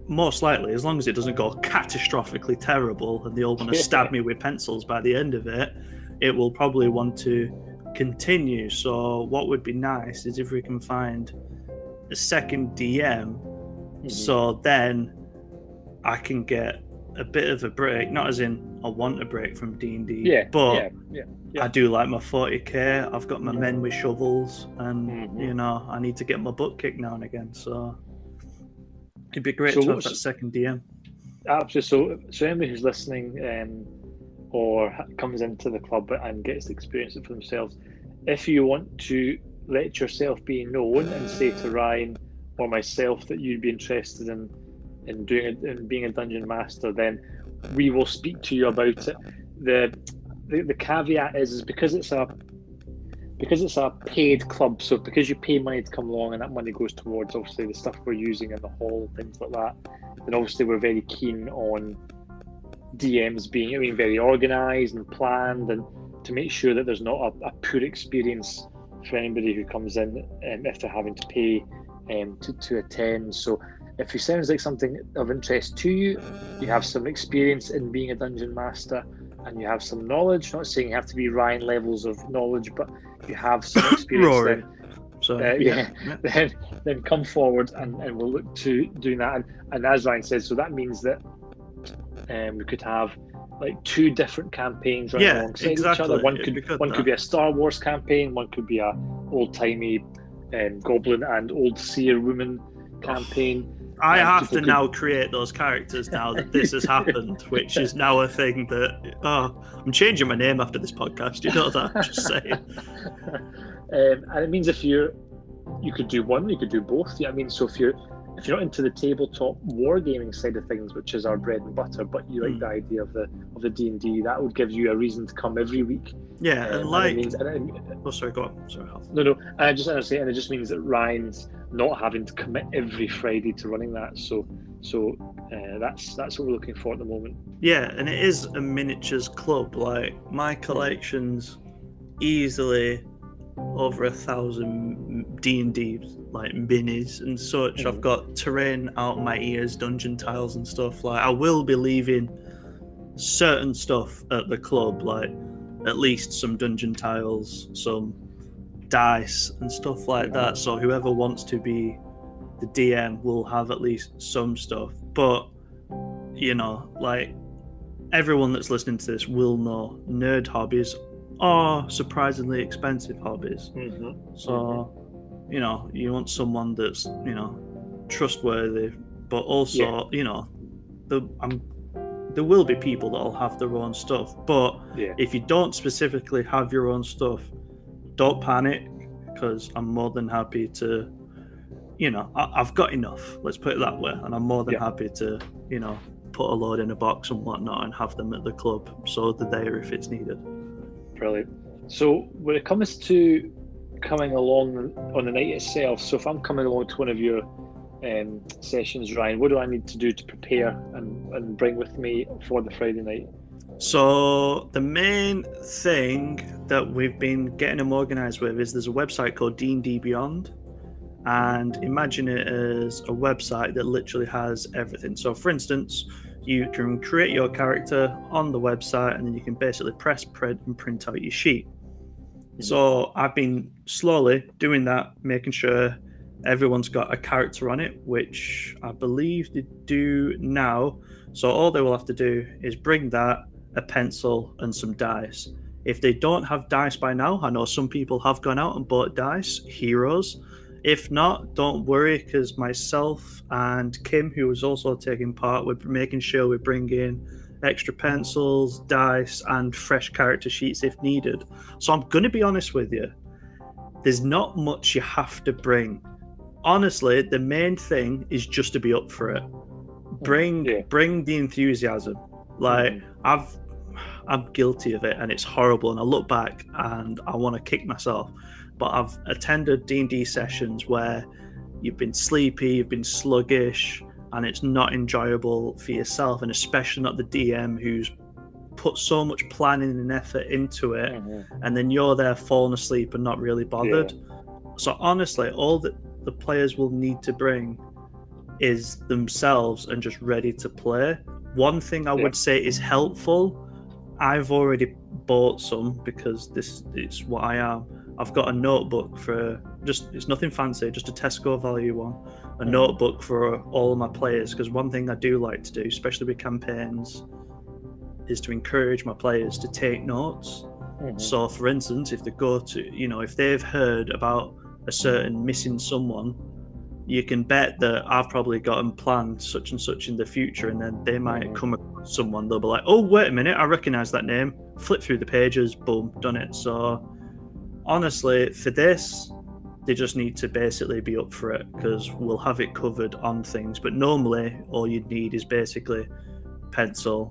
Speaker 2: most likely, as long as it doesn't go catastrophically terrible and they all want to *laughs* stab me with pencils by the end of it, it will probably want to continue. So what would be nice is if we can find a second DM,
Speaker 1: Mhm.
Speaker 2: so then I can get a bit of a break. Not as in I want a break from D and D,
Speaker 1: yeah,
Speaker 2: but
Speaker 1: yeah, yeah. yeah.
Speaker 2: I do like my 40k. I've got my men with shovels, and
Speaker 1: Mhm.
Speaker 2: you know I need to get my butt kicked now and again. So it'd be great
Speaker 1: So
Speaker 2: to have that second DM.
Speaker 1: Absolutely. So, so anybody who's listening um, or comes into the club and gets to experience it for themselves, if you want to let yourself be known and say to Ryan or myself that you'd be interested in in doing it, in being a dungeon master, then we will speak to you about it. The the, the caveat is is because it's a because it's a paid club, so because you pay money to come along and that money goes towards obviously the stuff we're using in the hall, things like that, then obviously we're very keen on DMs being I mean very organised and planned and to make sure that there's not a, a poor experience for anybody who comes in um, if they're having to pay um, to, to attend. So if it sounds like something of interest to you, you have some experience in being a dungeon master and you have some knowledge, not saying you have to be Ryan levels of knowledge, but you have some *laughs* experience then
Speaker 2: So
Speaker 1: Uh, yeah. *laughs* then then come forward and, and we'll look to doing that. And, and as Ryan said, so that means that um, we could have like two different campaigns running
Speaker 2: Yeah,
Speaker 1: alongside each other. One could
Speaker 2: be
Speaker 1: one
Speaker 2: that.
Speaker 1: could be a Star Wars campaign, one could be a old timey um, goblin and old seer woman campaign.
Speaker 2: I have to now create those characters now that this has happened, which is now a thing that oh, I'm changing my name after this podcast. You know that? Just saying. *laughs*
Speaker 1: um, and it means if you're, you could do one, you could do both. Yeah, I mean, so if you're if you're not into the tabletop wargaming side of things, which is our bread and butter, but you like
Speaker 2: Mm.
Speaker 1: the idea of the of the D and D, that would give you a reason to come every week.
Speaker 2: Yeah,
Speaker 1: Um,
Speaker 2: and
Speaker 1: it
Speaker 2: like,
Speaker 1: means, and it,
Speaker 2: oh sorry, go on. Sorry,
Speaker 1: no, no, and I just want to say, and it just means that Ryan's not having to commit every Friday to running that. So, so uh, that's that's what we're looking for at the moment.
Speaker 2: Yeah, and it is a miniatures club. Like my collection's easily over a thousand D and D like minis and such.
Speaker 1: Mhm.
Speaker 2: I've got terrain out my ears, dungeon tiles and stuff. Like I will be leaving certain stuff at the club, like at least some dungeon tiles, some dice and stuff like that. So whoever wants to be the DM will have at least some stuff. But you know, like everyone that's listening to this will know nerd hobbies are surprisingly expensive hobbies.
Speaker 1: Mm-hmm.
Speaker 2: So, you know, you want someone that's, you know, trustworthy, but also,
Speaker 1: Yeah.
Speaker 2: you know, the I'm there will be people that'll have their own stuff. But
Speaker 1: Yeah.
Speaker 2: if you don't specifically have your own stuff, don't panic because I'm more than happy to, you know, I, I've got enough. Let's put it that way, and I'm more than
Speaker 1: Yeah.
Speaker 2: happy to, you know, put a load in a box and whatnot and have them at the club so they're there if it's needed.
Speaker 1: Brilliant. So when it comes to coming along on the night itself, so if I'm coming along to one of your um, sessions, Ryan, what do I need to do to prepare and, and bring with me for the Friday night?
Speaker 2: So the main thing that we've been getting them organised with is there's a website called D&D Beyond, and imagine it as a website that literally has everything. So, for instance, you can create your character on the website, and then you can basically press print and print out your sheet. Hmm. So I've been slowly doing that, making sure everyone's got a character on it, which I believe they do now. So all they will have to do is bring that, a pencil, and some dice. If they don't have dice by now, I know some people have gone out and bought dice, heroes. If not, don't worry, because myself and Kim, who was also taking part, we're making sure we bring in extra pencils, dice, and fresh character sheets if needed. So I'm going to be honest with you. There's not much you have to bring. Honestly, the main thing is just to be up for it. Hmm. Bring
Speaker 1: Yeah.
Speaker 2: bring the enthusiasm. Like hmm. I've I'm guilty of it and it's horrible and I look back and I want to kick myself. But I've attended D&D sessions where you've been sleepy, you've been sluggish, and it's not enjoyable for yourself, and especially not the DM who's put so much planning and effort into it,
Speaker 1: Mhm.
Speaker 2: and then you're there falling asleep and not really bothered. So honestly, all that the players will need to bring is themselves and just ready to play. One thing I
Speaker 1: Yeah.
Speaker 2: would say is helpful. I've already bought some because this is what I am. I've got a notebook for just it's nothing fancy, just a Tesco value one. A
Speaker 1: Mhm.
Speaker 2: notebook for all of my players because one thing I do like to do, especially with campaigns, is to encourage my players to take notes.
Speaker 1: Mhm.
Speaker 2: So, for instance, if they go to, you know, if they've heard about a certain missing someone, you can bet that I've probably got them planned such and such in the future, and then they might
Speaker 1: Mhm.
Speaker 2: come across someone. They'll be like, "Oh, wait a minute, I recognise that name." Flip through the pages, boom, done it. So, honestly, for this, they just need to basically be up for it because we'll have it covered on things. But normally, all you'd need is basically pencil,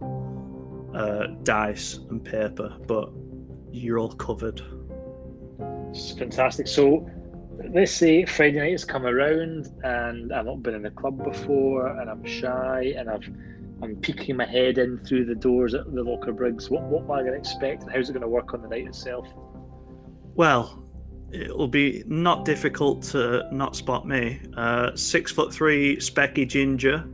Speaker 2: uh, dice, and paper. But you're all covered.
Speaker 1: It's fantastic. So let's say Friday night has come around and I've not been in the club before and I'm shy and I've I'm peeking my head in through the doors at the Locker Briggs. What what am I going to expect and how's it going to work on the night itself?
Speaker 2: Well, it'll be not difficult to not spot me. Uh, six foot three, specky ginger.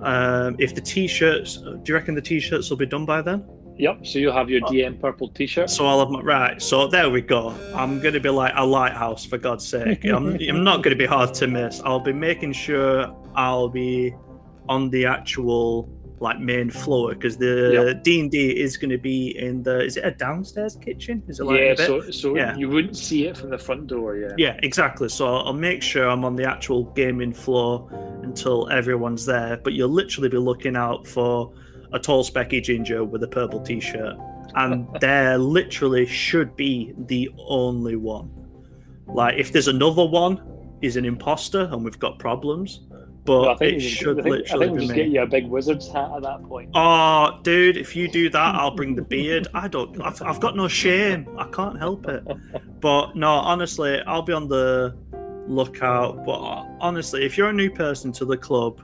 Speaker 2: Um, if the t-shirts, do you reckon the t-shirts will be done by then?
Speaker 1: Yep. So you'll have your oh. DM purple T-shirt.
Speaker 2: So I'll have my right. So there we go. I'm going to be like a lighthouse for God's sake. I'm, *laughs* I'm not going to be hard to miss. I'll be making sure I'll be on the actual like main floor because the D and D is going to be in the. Is it a downstairs kitchen? Is it like
Speaker 1: yeah.
Speaker 2: a bit?
Speaker 1: So so
Speaker 2: Yeah.
Speaker 1: you wouldn't see it from the front door. Yeah.
Speaker 2: Yeah, exactly. So I'll make sure I'm on the actual gaming floor until everyone's there. But you'll literally be looking out for a tall, specky ginger with a purple t-shirt, and *laughs* there literally should be the only one. Like if there's another one, he's an imposter, and we've got problems. But
Speaker 1: Well, I think
Speaker 2: it should
Speaker 1: I think, I
Speaker 2: literally
Speaker 1: think we
Speaker 2: be
Speaker 1: just
Speaker 2: me.
Speaker 1: get you a big wizard's hat at that point.
Speaker 2: Oh, dude, if you do that, I'll bring the beard. I don't. I've, I've got no shame. I can't help it. But no, honestly, I'll be on the lookout. But honestly, if you're a new person to the club,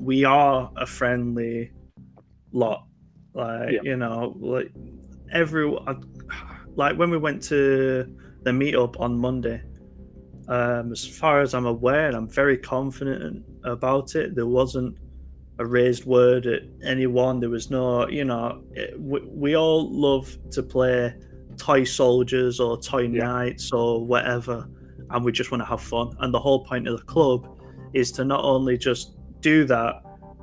Speaker 2: we are a friendly lot. Like
Speaker 1: Yeah.
Speaker 2: you know, like every like when we went to the meetup on Monday. Um, as far as I'm aware, and I'm very confident about it, there wasn't a raised word at anyone. There was no, you know, it, we, we all love to play toy soldiers or toy
Speaker 1: Yeah.
Speaker 2: knights or whatever, and we just want to have fun. And the whole point of the club is to not only just do that,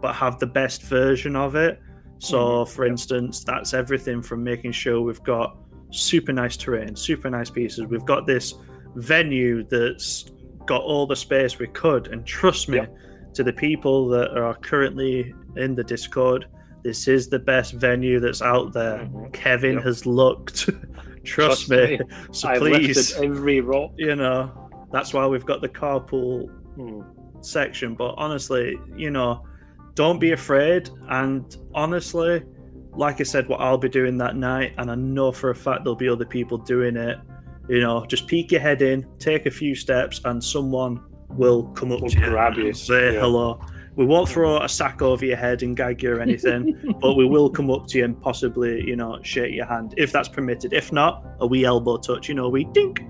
Speaker 2: but have the best version of it. So, for instance, that's everything from making sure we've got super nice terrain, super nice pieces. We've got this venue that's got all the space we could. And trust me,
Speaker 1: Yeah.
Speaker 2: to the people that are currently in the Discord, this is the best venue that's out there.
Speaker 1: Mhm.
Speaker 2: Kevin
Speaker 1: Yep.
Speaker 2: has looked. *laughs* trust,
Speaker 1: Trust
Speaker 2: me.
Speaker 1: me. *laughs*
Speaker 2: So
Speaker 1: I've
Speaker 2: please,
Speaker 1: every rock.
Speaker 2: you know, that's why we've got the carpool
Speaker 1: Hmm.
Speaker 2: section. But honestly, you know, don't be afraid. And honestly, like I said, what I'll be doing that night, and I know for a fact there'll be other people doing it. You know, just peek your head in, take a few steps, and someone will come up
Speaker 1: Will
Speaker 2: to you,
Speaker 1: grab you,
Speaker 2: and say
Speaker 1: yeah.
Speaker 2: hello. We won't throw a sack over your head and gag you or anything, *laughs* but we will come up to you and possibly, you know, shake your hand if that's permitted. If not, a wee elbow touch, you know, we dink.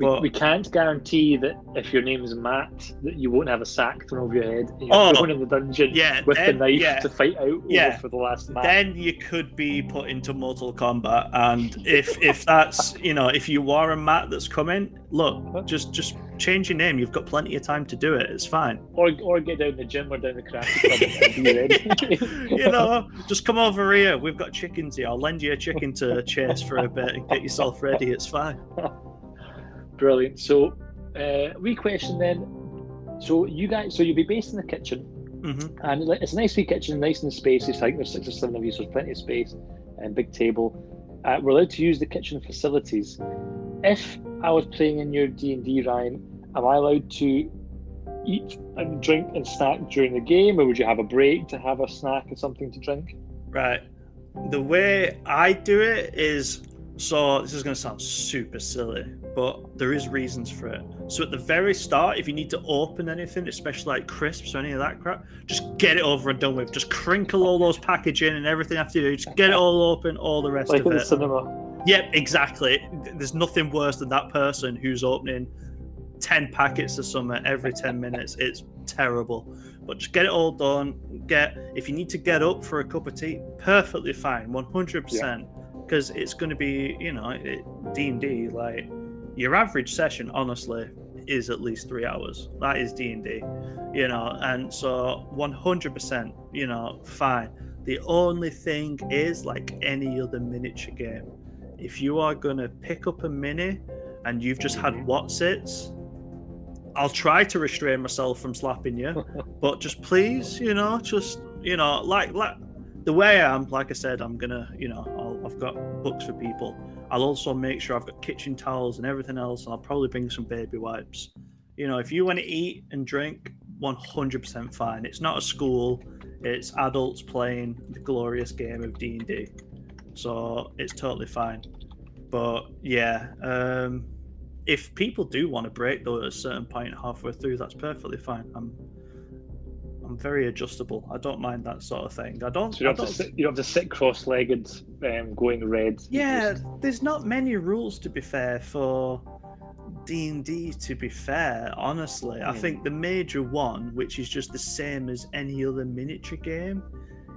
Speaker 1: We, we can't guarantee that if your name's Matt, that you won't have a sack thrown over your head. And you're
Speaker 2: Oh,
Speaker 1: thrown in the dungeon
Speaker 2: yeah,
Speaker 1: with
Speaker 2: then-
Speaker 1: the knife
Speaker 2: yeah.
Speaker 1: to fight out
Speaker 2: Yeah.
Speaker 1: for the last match.
Speaker 2: then you could be put into Mortal Kombat. And if if that's you know if you are a Matt that's coming, look, just just change your name. You've got plenty of time to do it. It's fine.
Speaker 1: or, or get down the gym or down the karate club and be ready. *laughs* *laughs*
Speaker 2: You know, just come over here. We've got chickens here. I'll lend you a chicken to chase for a bit and get yourself ready. It's fine. *laughs*
Speaker 1: Brilliant. So, uh, wee question then. So you guys, so you'll be based in the kitchen,
Speaker 2: hmm
Speaker 1: and it's a nice wee kitchen, nice and spacious. Like there's six or seven of you, so there's plenty of space and big table. Uh, we're allowed to use the kitchen facilities. If I was playing in your D and D, Ryan, am I allowed to eat and drink and snack during the game, or would you have a break to have a snack and something to drink?
Speaker 2: Right. The way I do it is so this is going to sound super silly, but there is reasons for it. So at the very start, if you need to open anything, especially like crisps or any of that crap, just get it over and done with. Just crinkle all those packaging and everything have to do. Just get it all open, all the rest
Speaker 1: Like
Speaker 2: of
Speaker 1: in the
Speaker 2: it.
Speaker 1: cinema.
Speaker 2: Yep, exactly. There's nothing worse than that person who's opening 10 packets of something every 10 minutes. It's terrible. But just get it all done. Get if you need to get up for a cup of tea, perfectly fine, 100%. Because it's going to be, you know, D&D like your average session honestly is at least 3 hours. That is D&D. You know, and so 100%, you know, fine. The only thing is like any other miniature game if you are gonna pick up a mini and you've just had mm-hmm. Wotsits, I'll try to restrain myself from slapping you, *laughs* but just please, you know, just you know, like like the way I am, like I said, I'm gonna, you know, I've got books for people. I'll also make sure I've got kitchen towels and everything else, and I'll probably bring some baby wipes. You know, if you want to eat and drink, 100% fine. It's not a school; it's adults playing the glorious game of D and D so it's totally fine. But yeah, um, if people do want to break though at a certain point halfway through, that's perfectly fine. I'm I'm very adjustable. I don't mind that sort of thing. I don't.
Speaker 1: So you don't have
Speaker 2: don't
Speaker 1: to sit, you don't have to sit cross-legged, um, going red.
Speaker 2: Yeah, there's not many rules to be fair for D and D. To be fair, honestly, I
Speaker 1: Hmm.
Speaker 2: think the major one, which is just the same as any other miniature game,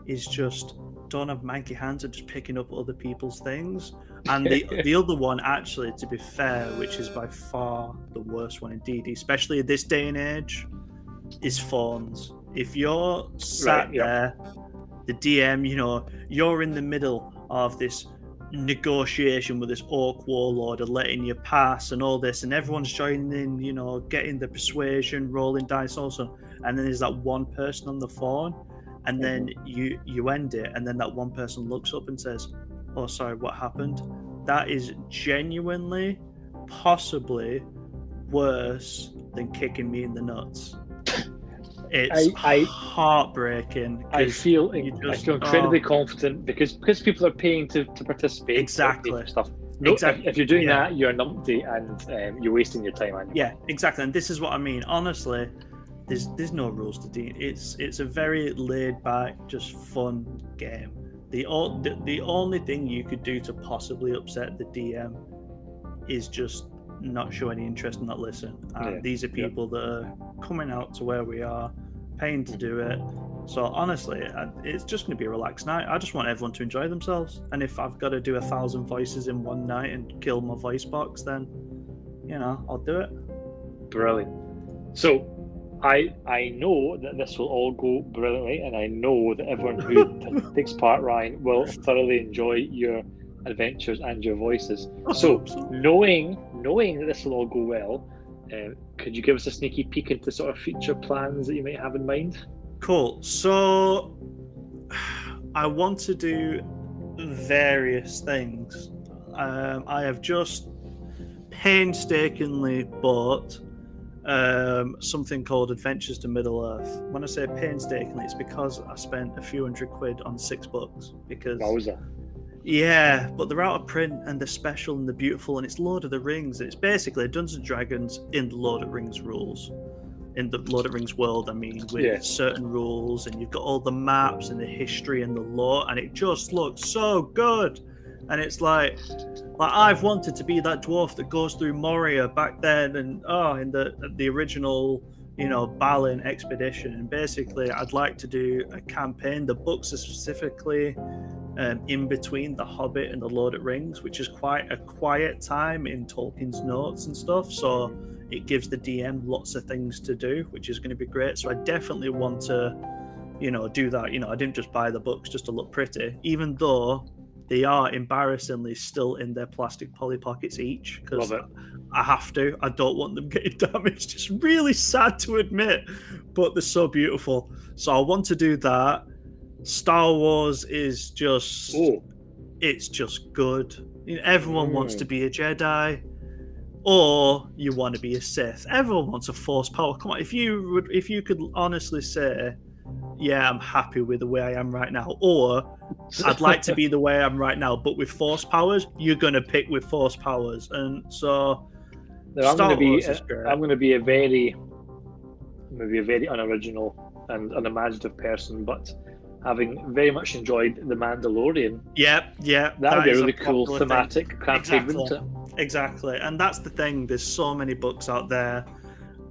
Speaker 2: is just don't have manky hands and just picking up other people's things. And the *laughs* the other one, actually, to be fair, which is by far the worst one in D&D, especially at this day and age, is phones. If you're sat
Speaker 1: Right, yeah.
Speaker 2: there, the DM, you know, you're in the middle of this negotiation with this orc warlord and letting you pass and all this, and everyone's joining in, you know, getting the persuasion, rolling dice also, and then there's that one person on the phone, and then mm-hmm. you you end it, and then that one person looks up and says, "Oh, sorry, what happened?" That is genuinely, possibly worse than kicking me in the nuts. It's
Speaker 1: I- I-
Speaker 2: heartbreaking.
Speaker 1: I feel
Speaker 2: you
Speaker 1: I feel incredibly
Speaker 2: oh.
Speaker 1: confident because because people are paying to, to participate.
Speaker 2: Exactly.
Speaker 1: stuff. No, if-
Speaker 2: Exactly.
Speaker 1: If, you're doing
Speaker 2: Yeah.
Speaker 1: that, you're a numpty and um, you're wasting your time. Andy.
Speaker 2: Yeah, exactly. And this is what I mean. Honestly, there's there's no rules to D. It's it's a very laid back, just fun game. The, the the only thing you could do to possibly upset the DM is just not show any interest and not listen. And
Speaker 1: Yeah,
Speaker 2: these are
Speaker 1: yeah.
Speaker 2: people that are coming out to where we are, paying to do it. So honestly, it's just going to be a relaxed night. I just want everyone to enjoy themselves. And if I've got to do a thousand voices in one night and kill my voice box, then you know I'll do it.
Speaker 1: Brilliant. So, I I know that this will all go brilliantly, and I know that everyone who *laughs* takes part, Ryan, will thoroughly enjoy your adventures and your voices. So, knowing knowing that this will all go well, uh, could you give us a sneaky peek into sort of future plans that you might have in mind?
Speaker 2: Cool. So I want to do various things. Um, I have just painstakingly bought um, something called Adventures to Middle Earth. When I say painstakingly, it's because I spent a few hundred quid on six books. Because
Speaker 1: Wowza.
Speaker 2: Yeah, but they're out of print and they're special and they're beautiful and it's Lord of the Rings. It's basically Dungeons and Dragons in Lord of the Rings rules. In the Lord of the Rings world, I mean, with
Speaker 1: Yeah.
Speaker 2: certain rules, and you've got all the maps and the history and the lore, and it just looks so good. and it's like like I've wanted to be that dwarf that goes through Moria back then, and oh, in the the original, you know, Balin expedition. And basically, I'd like to do a campaign. The books are specifically um, in between The Hobbit and The Lord of Rings, which is quite a quiet time in Tolkien's notes and stuff. So it gives the DM lots of things to do, which is going to be great. So I definitely want to, you know, do that. You know, I didn't just buy the books just to look pretty, even though they are embarrassingly still in their plastic poly pockets each because I have to. I don't want them *laughs* getting damaged. It's really sad to admit, but they're so beautiful. So I want to do that. Star Wars is just
Speaker 1: Oh,
Speaker 2: it's just good. You know, everyone wants
Speaker 1: Mm.
Speaker 2: to be a Jedi, or you want to be a Sith. Everyone wants a Force power. Come on, if you would, if you could honestly say, "Yeah, I'm happy with the way I am right now," or "I'd like to be the way I am right now, but with Force powers," you're gonna pick with Force powers, and so
Speaker 1: No, I'm going to be.
Speaker 2: Great.
Speaker 1: I'm going to be a very, maybe a very unoriginal and unimaginative person, but having very much enjoyed the Mandalorian,
Speaker 2: yeah, yeah,
Speaker 1: that would be a really cool
Speaker 2: popular thing.
Speaker 1: thematic campaign,
Speaker 2: Exactly. Exactly, and that's the thing. There's so many books out there.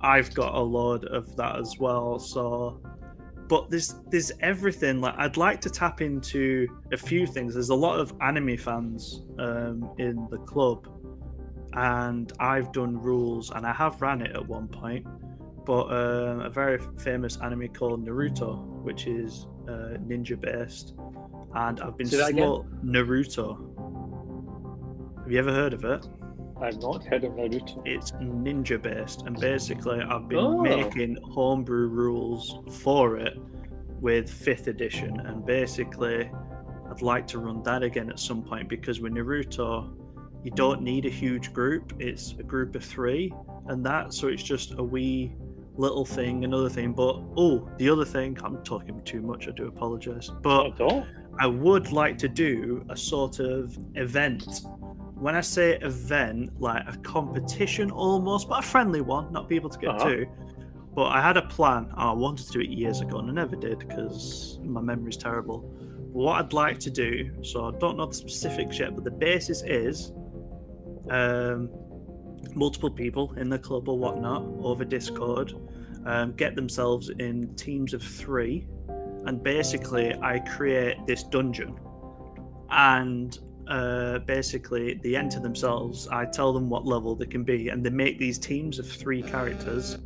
Speaker 2: I've got a load of that as well. So, but there's there's everything. Like I'd like to tap into a few things. There's a lot of anime fans um, in the club, and I've done rules, and I have ran it at one point. But um, a very famous anime called Naruto, which is uh, ninja based, and I've been slow Naruto. Have you ever heard of it?
Speaker 1: I've not heard of Naruto.
Speaker 2: It's ninja based, and basically, I've been
Speaker 1: Oh.
Speaker 2: making homebrew rules for it with fifth edition, and basically, I'd like to run that again at some point because with Naruto, you don't need a huge group; it's a group of three, and that so it's just a wee little thing, another thing. But oh, the other thing, I'm talking too much. I do apologize, but.
Speaker 1: Not at all.
Speaker 2: I would like to do a sort of event. When I say event, like a competition almost, but a friendly one, not people to get
Speaker 1: Uh-huh.
Speaker 2: to. But I had a plan. and I wanted to do it years ago, and I never did because my memory's terrible. What I'd like to do, so I don't know the specifics yet, but the basis is um, multiple people in the club or whatnot over Discord um, get themselves in teams of three and basically I create this dungeon, and uh, basically they enter themselves. I tell them what level they can be, and they make these teams of three characters,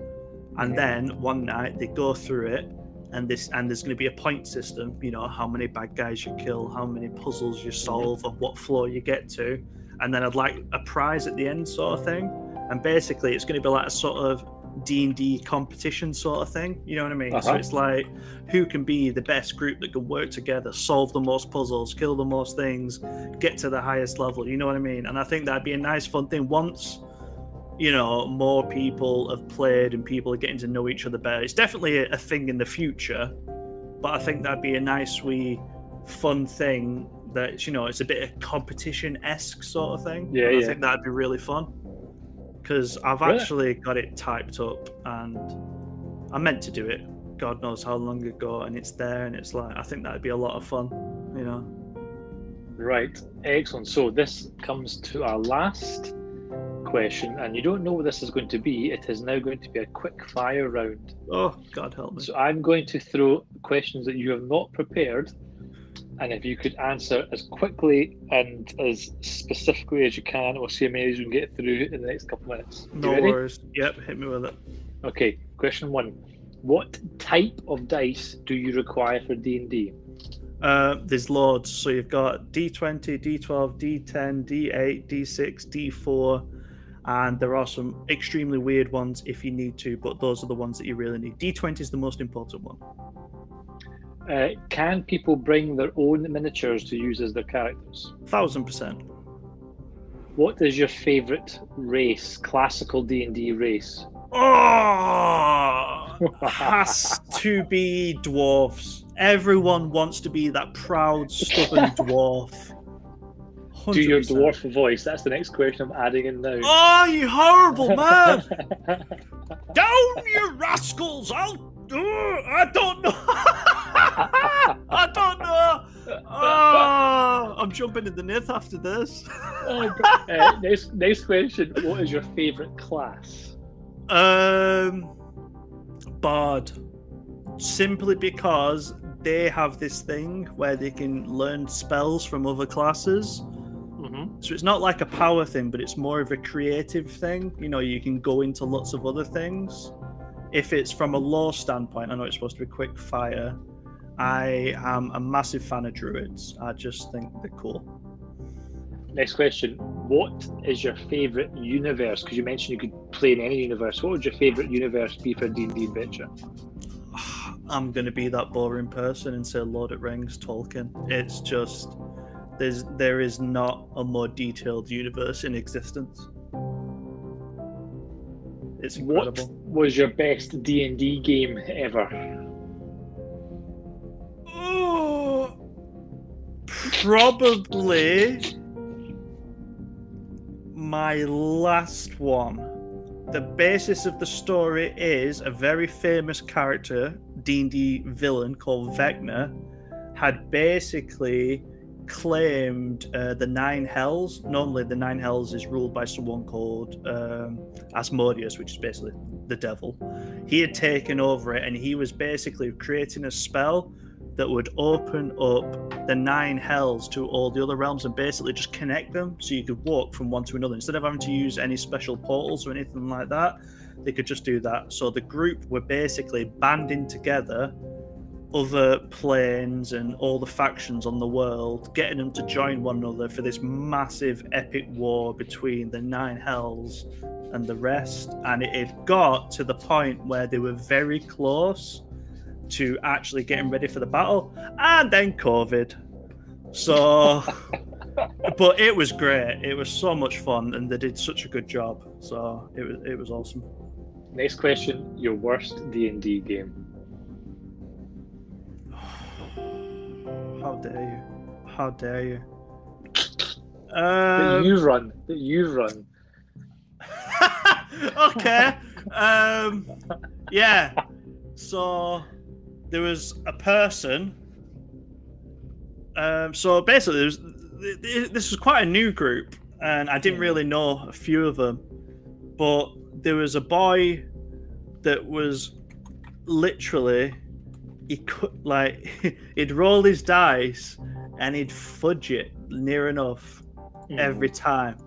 Speaker 2: and then one night they go through it. And this, and there's going to be a point system. You know how many bad guys you kill, how many puzzles you solve, and what floor you get to. And then I'd like a prize at the end, sort of thing. And basically, it's going to be like a sort of D and D competition sort of thing. You know what I mean? So
Speaker 1: Uh-huh.
Speaker 2: it's like who can be the best group that can work together, solve the most puzzles, kill the most things, get to the highest level. You know what I mean? And I think that'd be a nice, fun thing. Once you know more people have played and people are getting to know each other better, it's definitely a, a thing in the future. But I think that'd be a nice, wee, fun thing. That you know, it's a bit of competition esque sort of thing.
Speaker 1: Yeah,
Speaker 2: And I think that'd be really fun because I've
Speaker 1: Really?
Speaker 2: actually got it typed up and I meant to do it. God knows how long ago, and it's there, and it's like I think that'd be a lot of fun, you know.
Speaker 1: Right, excellent. So this comes to our last question, and you don't know what this is going to be. It is now going to be a quick fire round.
Speaker 2: Oh God help me!
Speaker 1: So I'm going to throw questions that you have not prepared, and if you could answer as quickly and as specifically as you can, we'll see how many you can get through in the next couple of minutes. You
Speaker 2: No
Speaker 1: ready?
Speaker 2: worries. Yep, hit me with it.
Speaker 1: Okay, question one. What type of dice do you require for D&D?
Speaker 2: Uh, there's loads. So you've got D20, D12, D10, D8, D6, D4, and there are some extremely weird ones if you need to, but those are the ones that you really need. D20 is the most important one.
Speaker 1: Uh, can people bring their own miniatures to use as their characters?
Speaker 2: Thousand percent.
Speaker 1: What is your favourite race, classical D&D race?
Speaker 2: Oh, *laughs* has to be dwarves. Everyone wants to be that proud, stubborn *laughs* dwarf.
Speaker 1: Do your
Speaker 2: 100%.
Speaker 1: dwarf voice. That's the next question I'm adding in now.
Speaker 2: Oh, you horrible man! *laughs* Down, you rascals! I'll. I don't know. *laughs* I don't know. Oh, I'm jumping in the Nith after this.
Speaker 1: Oh, *laughs* uh, next, next question. What is your favourite class?
Speaker 2: Um, Bard. Simply because they have this thing where they can learn spells from other classes.
Speaker 1: Mm-hmm.
Speaker 2: So it's not like a power thing, but it's more of a creative thing. You know, you can go into lots of other things. If it's from a law standpoint, I know it's supposed to be quick fire. I am a massive fan of druids. I just think they're cool.
Speaker 1: Next question. What is your favourite universe? Because you mentioned you could play in any universe. What would your favourite universe be for D&D adventure? *sighs*
Speaker 2: I'm gonna be that boring person and say Lord of Rings, Tolkien. It's just there's there is not a more detailed universe in existence. It's
Speaker 1: What was your best D&D game ever?
Speaker 2: Oh, probably my last one. The basis of the story is a very famous character, D&D villain called Vecna, had basically claimed uh, the Nine Hells. Normally, the Nine Hells is ruled by someone called um, Asmodeus, which is basically the devil. He had taken over it, and he was basically creating a spell that would open up the nine hells to all the other realms and basically just connect them so you could walk from one to another instead of having to use any special portals or anything like that they could just do that so the group were basically banding together other planes and all the factions on the world getting them to join one another for this massive epic war between the nine hells and the rest and it had got to the point where they were very close to actually getting ready for the battle, and then COVID. So, *laughs* but it was great. It was so much fun, and they did such a good job. So it was it was awesome.
Speaker 1: Next question. Your worst D&D game?
Speaker 2: How dare you? How dare you?
Speaker 1: That
Speaker 2: Um,
Speaker 1: you run. That you run. *laughs*
Speaker 2: okay. Um, yeah. So there was a person. Um, so basically, there was, th- th- this was quite a new group, and I didn't really know a few of them. But there was a boy that was literally he could like *laughs* he'd roll his dice and he'd fudge it near enough
Speaker 1: Hmm.
Speaker 2: every time.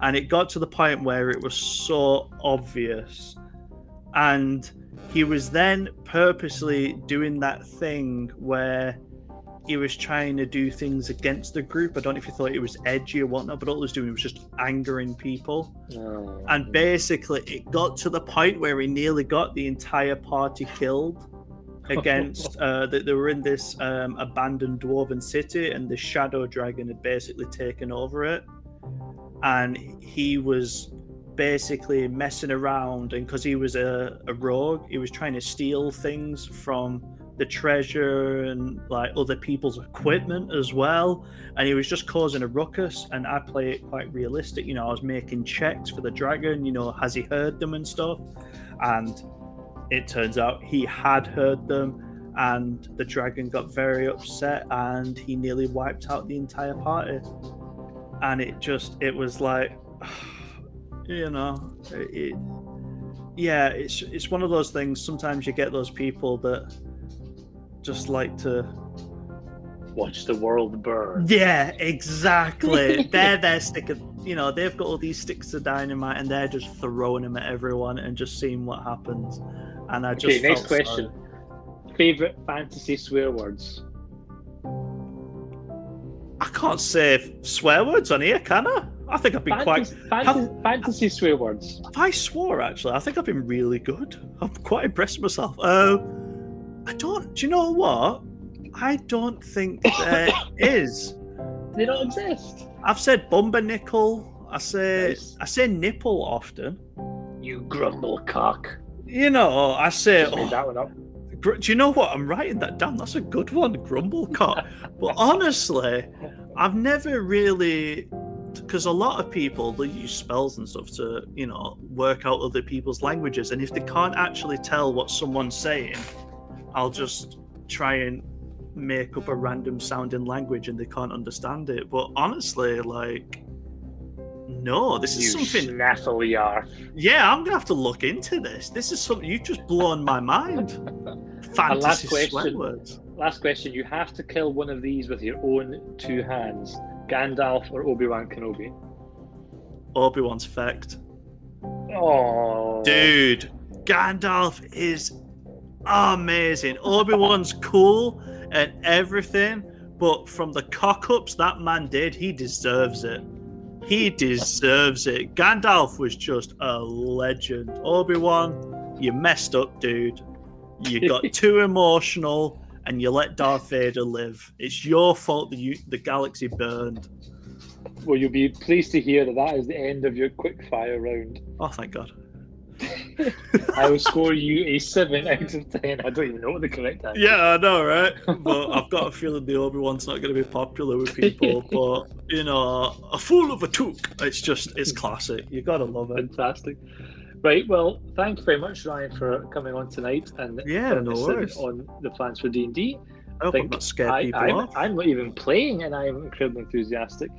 Speaker 2: And it got to the point where it was so obvious. And he was then purposely doing that thing where he was trying to do things against the group. I don't know if he thought it was edgy or whatnot, but all he was doing was just angering people.
Speaker 1: Oh.
Speaker 2: And basically, it got to the point where he nearly got the entire party killed against *laughs* uh, that they were in this um, abandoned dwarven city, and the shadow dragon had basically taken over it, and he was basically messing around, and because he was a, a rogue, he was trying to steal things from the treasure and like other people's equipment as well. And he was just causing a ruckus and i play it quite realistic. You know i was making checks for the dragon you know has he heard them and stuff? And it turns out he had heard them and the dragon got very upset and he nearly wiped out the entire party. And it just it was like *sighs* you know it, yeah it's it's one of those things sometimes you get those people that just like to
Speaker 1: Watch the world burn.
Speaker 2: yeah exactly. *laughs* They're their stick of you know they've got all these sticks of dynamite and they're just throwing them at everyone and just seeing what happens and i just
Speaker 1: Okay, next question. Favorite fantasy swear words?
Speaker 2: I can't say swear words on here, can I? I think I've been quite.
Speaker 1: Fantasy, fantasy, fantasy swear words.
Speaker 2: I swore, actually, I think I've been really good. I'm quite impressed with myself. Uh, I don't. Do you know what? I don't think *coughs* there is.
Speaker 1: They don't exist.
Speaker 2: I've said bumper nickel. I say
Speaker 1: Nice.
Speaker 2: I say nipple often.
Speaker 1: You grumble cock.
Speaker 2: You know, I say. Oh,
Speaker 1: that one up.
Speaker 2: gr- do you know what? I'm writing that down. That's a good one, grumble cock. *laughs* but honestly, I've never really because a lot of people they use spells and stuff to you know work out other people's languages and if they can't actually tell what someone's saying i'll just try and make up a random sounding language and they can't understand it. But honestly, like, no, this is
Speaker 1: You
Speaker 2: something.
Speaker 1: snaffle yarf.
Speaker 2: Yeah, I'm gonna have to look into this. This is something you've just blown my mind. *laughs*
Speaker 1: last question.
Speaker 2: sweat words.
Speaker 1: Last question. You have to kill one of these with your own two hands. Gandalf or Obi-Wan Kenobi.
Speaker 2: Obi Wan's fecked.
Speaker 1: Oh.
Speaker 2: Dude, Gandalf is amazing. Obi Wan's cool and everything, but from the cock ups that man did, he deserves it. He deserves it. Gandalf was just a legend. Obi Wan, you messed up, dude. You got *laughs* too emotional and you let Darth Vader live. It's your fault that you, the galaxy burned.
Speaker 1: Well, you'll be pleased to hear that that is the end of your quick fire round.
Speaker 2: Oh, thank God.
Speaker 1: I will score you a 7 out of 10. I don't even know what the correct answer
Speaker 2: Yeah, I know, right? But I've got a feeling the Obi Wan's not going to be popular with people. *laughs* But you know, a fool of a Took. It's just, it's classic. You gotta love it.
Speaker 1: Fantastic. Right, well, thank you very much, Ryan, for coming on tonight and
Speaker 2: Yeah,
Speaker 1: filling
Speaker 2: no worries.
Speaker 1: on the plans for D&D.
Speaker 2: I hope
Speaker 1: think
Speaker 2: I'm not scared
Speaker 1: I,
Speaker 2: people
Speaker 1: I'm,
Speaker 2: off.
Speaker 1: I'm not even playing, and I'm incredibly enthusiastic.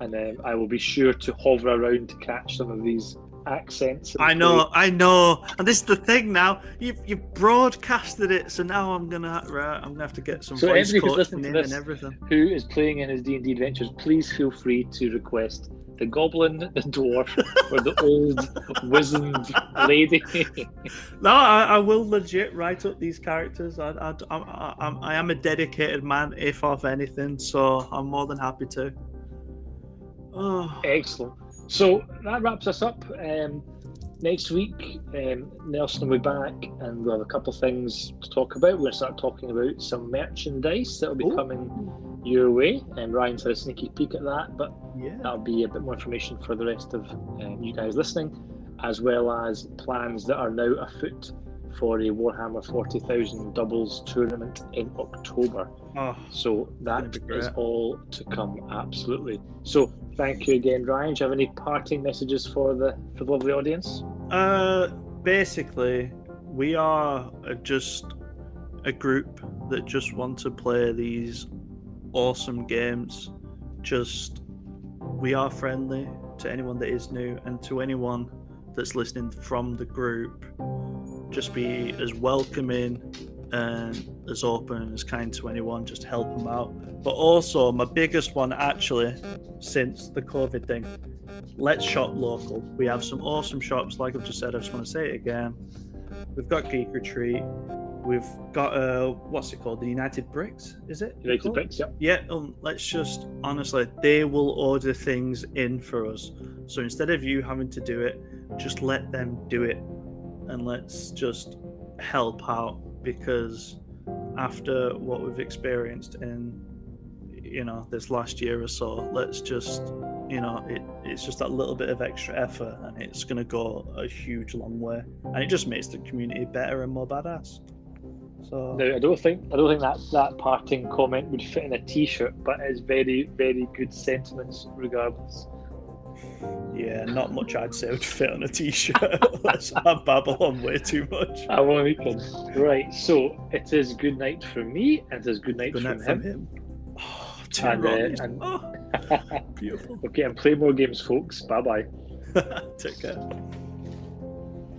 Speaker 1: And um, I will be sure to hover around to catch some of these accents.
Speaker 2: I know, I know, and this is the thing now. You've you've broadcasted it, so now I'm gonna right, I'm gonna have to get some
Speaker 1: So
Speaker 2: voice
Speaker 1: everybody who's
Speaker 2: coaching
Speaker 1: listening to
Speaker 2: in
Speaker 1: this-
Speaker 2: and everything.
Speaker 1: Who is playing in his D&D adventures, please feel free to request the goblin, the dwarf, or the old *laughs* wizened lady.
Speaker 2: No, I, I will legit write up these characters. I, I, I, I'm, I am a dedicated man, if of anything, so I'm more than happy to. Oh,
Speaker 1: Excellent. So that wraps us up. Um, next week, um, Nelson will be back, and we'll have a couple of things to talk about. We're going to start talking about some merchandise that will be
Speaker 2: Ooh.
Speaker 1: coming your way, and Ryan's had a sneaky peek at that, but
Speaker 2: yeah.
Speaker 1: that'll be a bit more information for the rest of um, you guys listening, as well as plans that are now afoot for a Warhammer 40,000 doubles tournament in October.
Speaker 2: Oh,
Speaker 1: So that is all to come, absolutely. So thank you again, Ryan. Do you have any parting messages for the for the lovely audience?
Speaker 2: Uh, basically, we are just a group that just want to play these awesome games. Just we are friendly to anyone that is new and to anyone that's listening from the group. Just be as welcoming and as open and as kind to anyone. Just help them out. But also, my biggest one actually, since the COVID thing, let's shop local. We have some awesome shops, like I've just said. I just want to say it again. We've got Geek Retreat. We've got uh, what's it called? The United Bricks, is it?
Speaker 1: United
Speaker 2: called?
Speaker 1: Bricks, yep.
Speaker 2: Yeah. Um, let's just honestly, they will order things in for us. So instead of you having to do it, just let them do it, and let's just help out because after what we've experienced in you know this last year or so let's just you know it, it's just that little bit of extra effort and it's going to go a huge long way and it just makes the community better and more badass so
Speaker 1: Now I don't think I don't think that that parting comment would fit in a T-shirt, but it's very very good sentiments regardless.
Speaker 2: Yeah not much i'd say would fit on a t-shirt *laughs* Let's- i babble on way too much
Speaker 1: I'm only kidding. Right, so it is good night from me, and it is good night
Speaker 2: good
Speaker 1: from
Speaker 2: night
Speaker 1: him.
Speaker 2: from him oh, two
Speaker 1: And, uh, and-
Speaker 2: oh *laughs* beautiful
Speaker 1: okay, and play more games, folks. Bye bye. *laughs*
Speaker 2: take care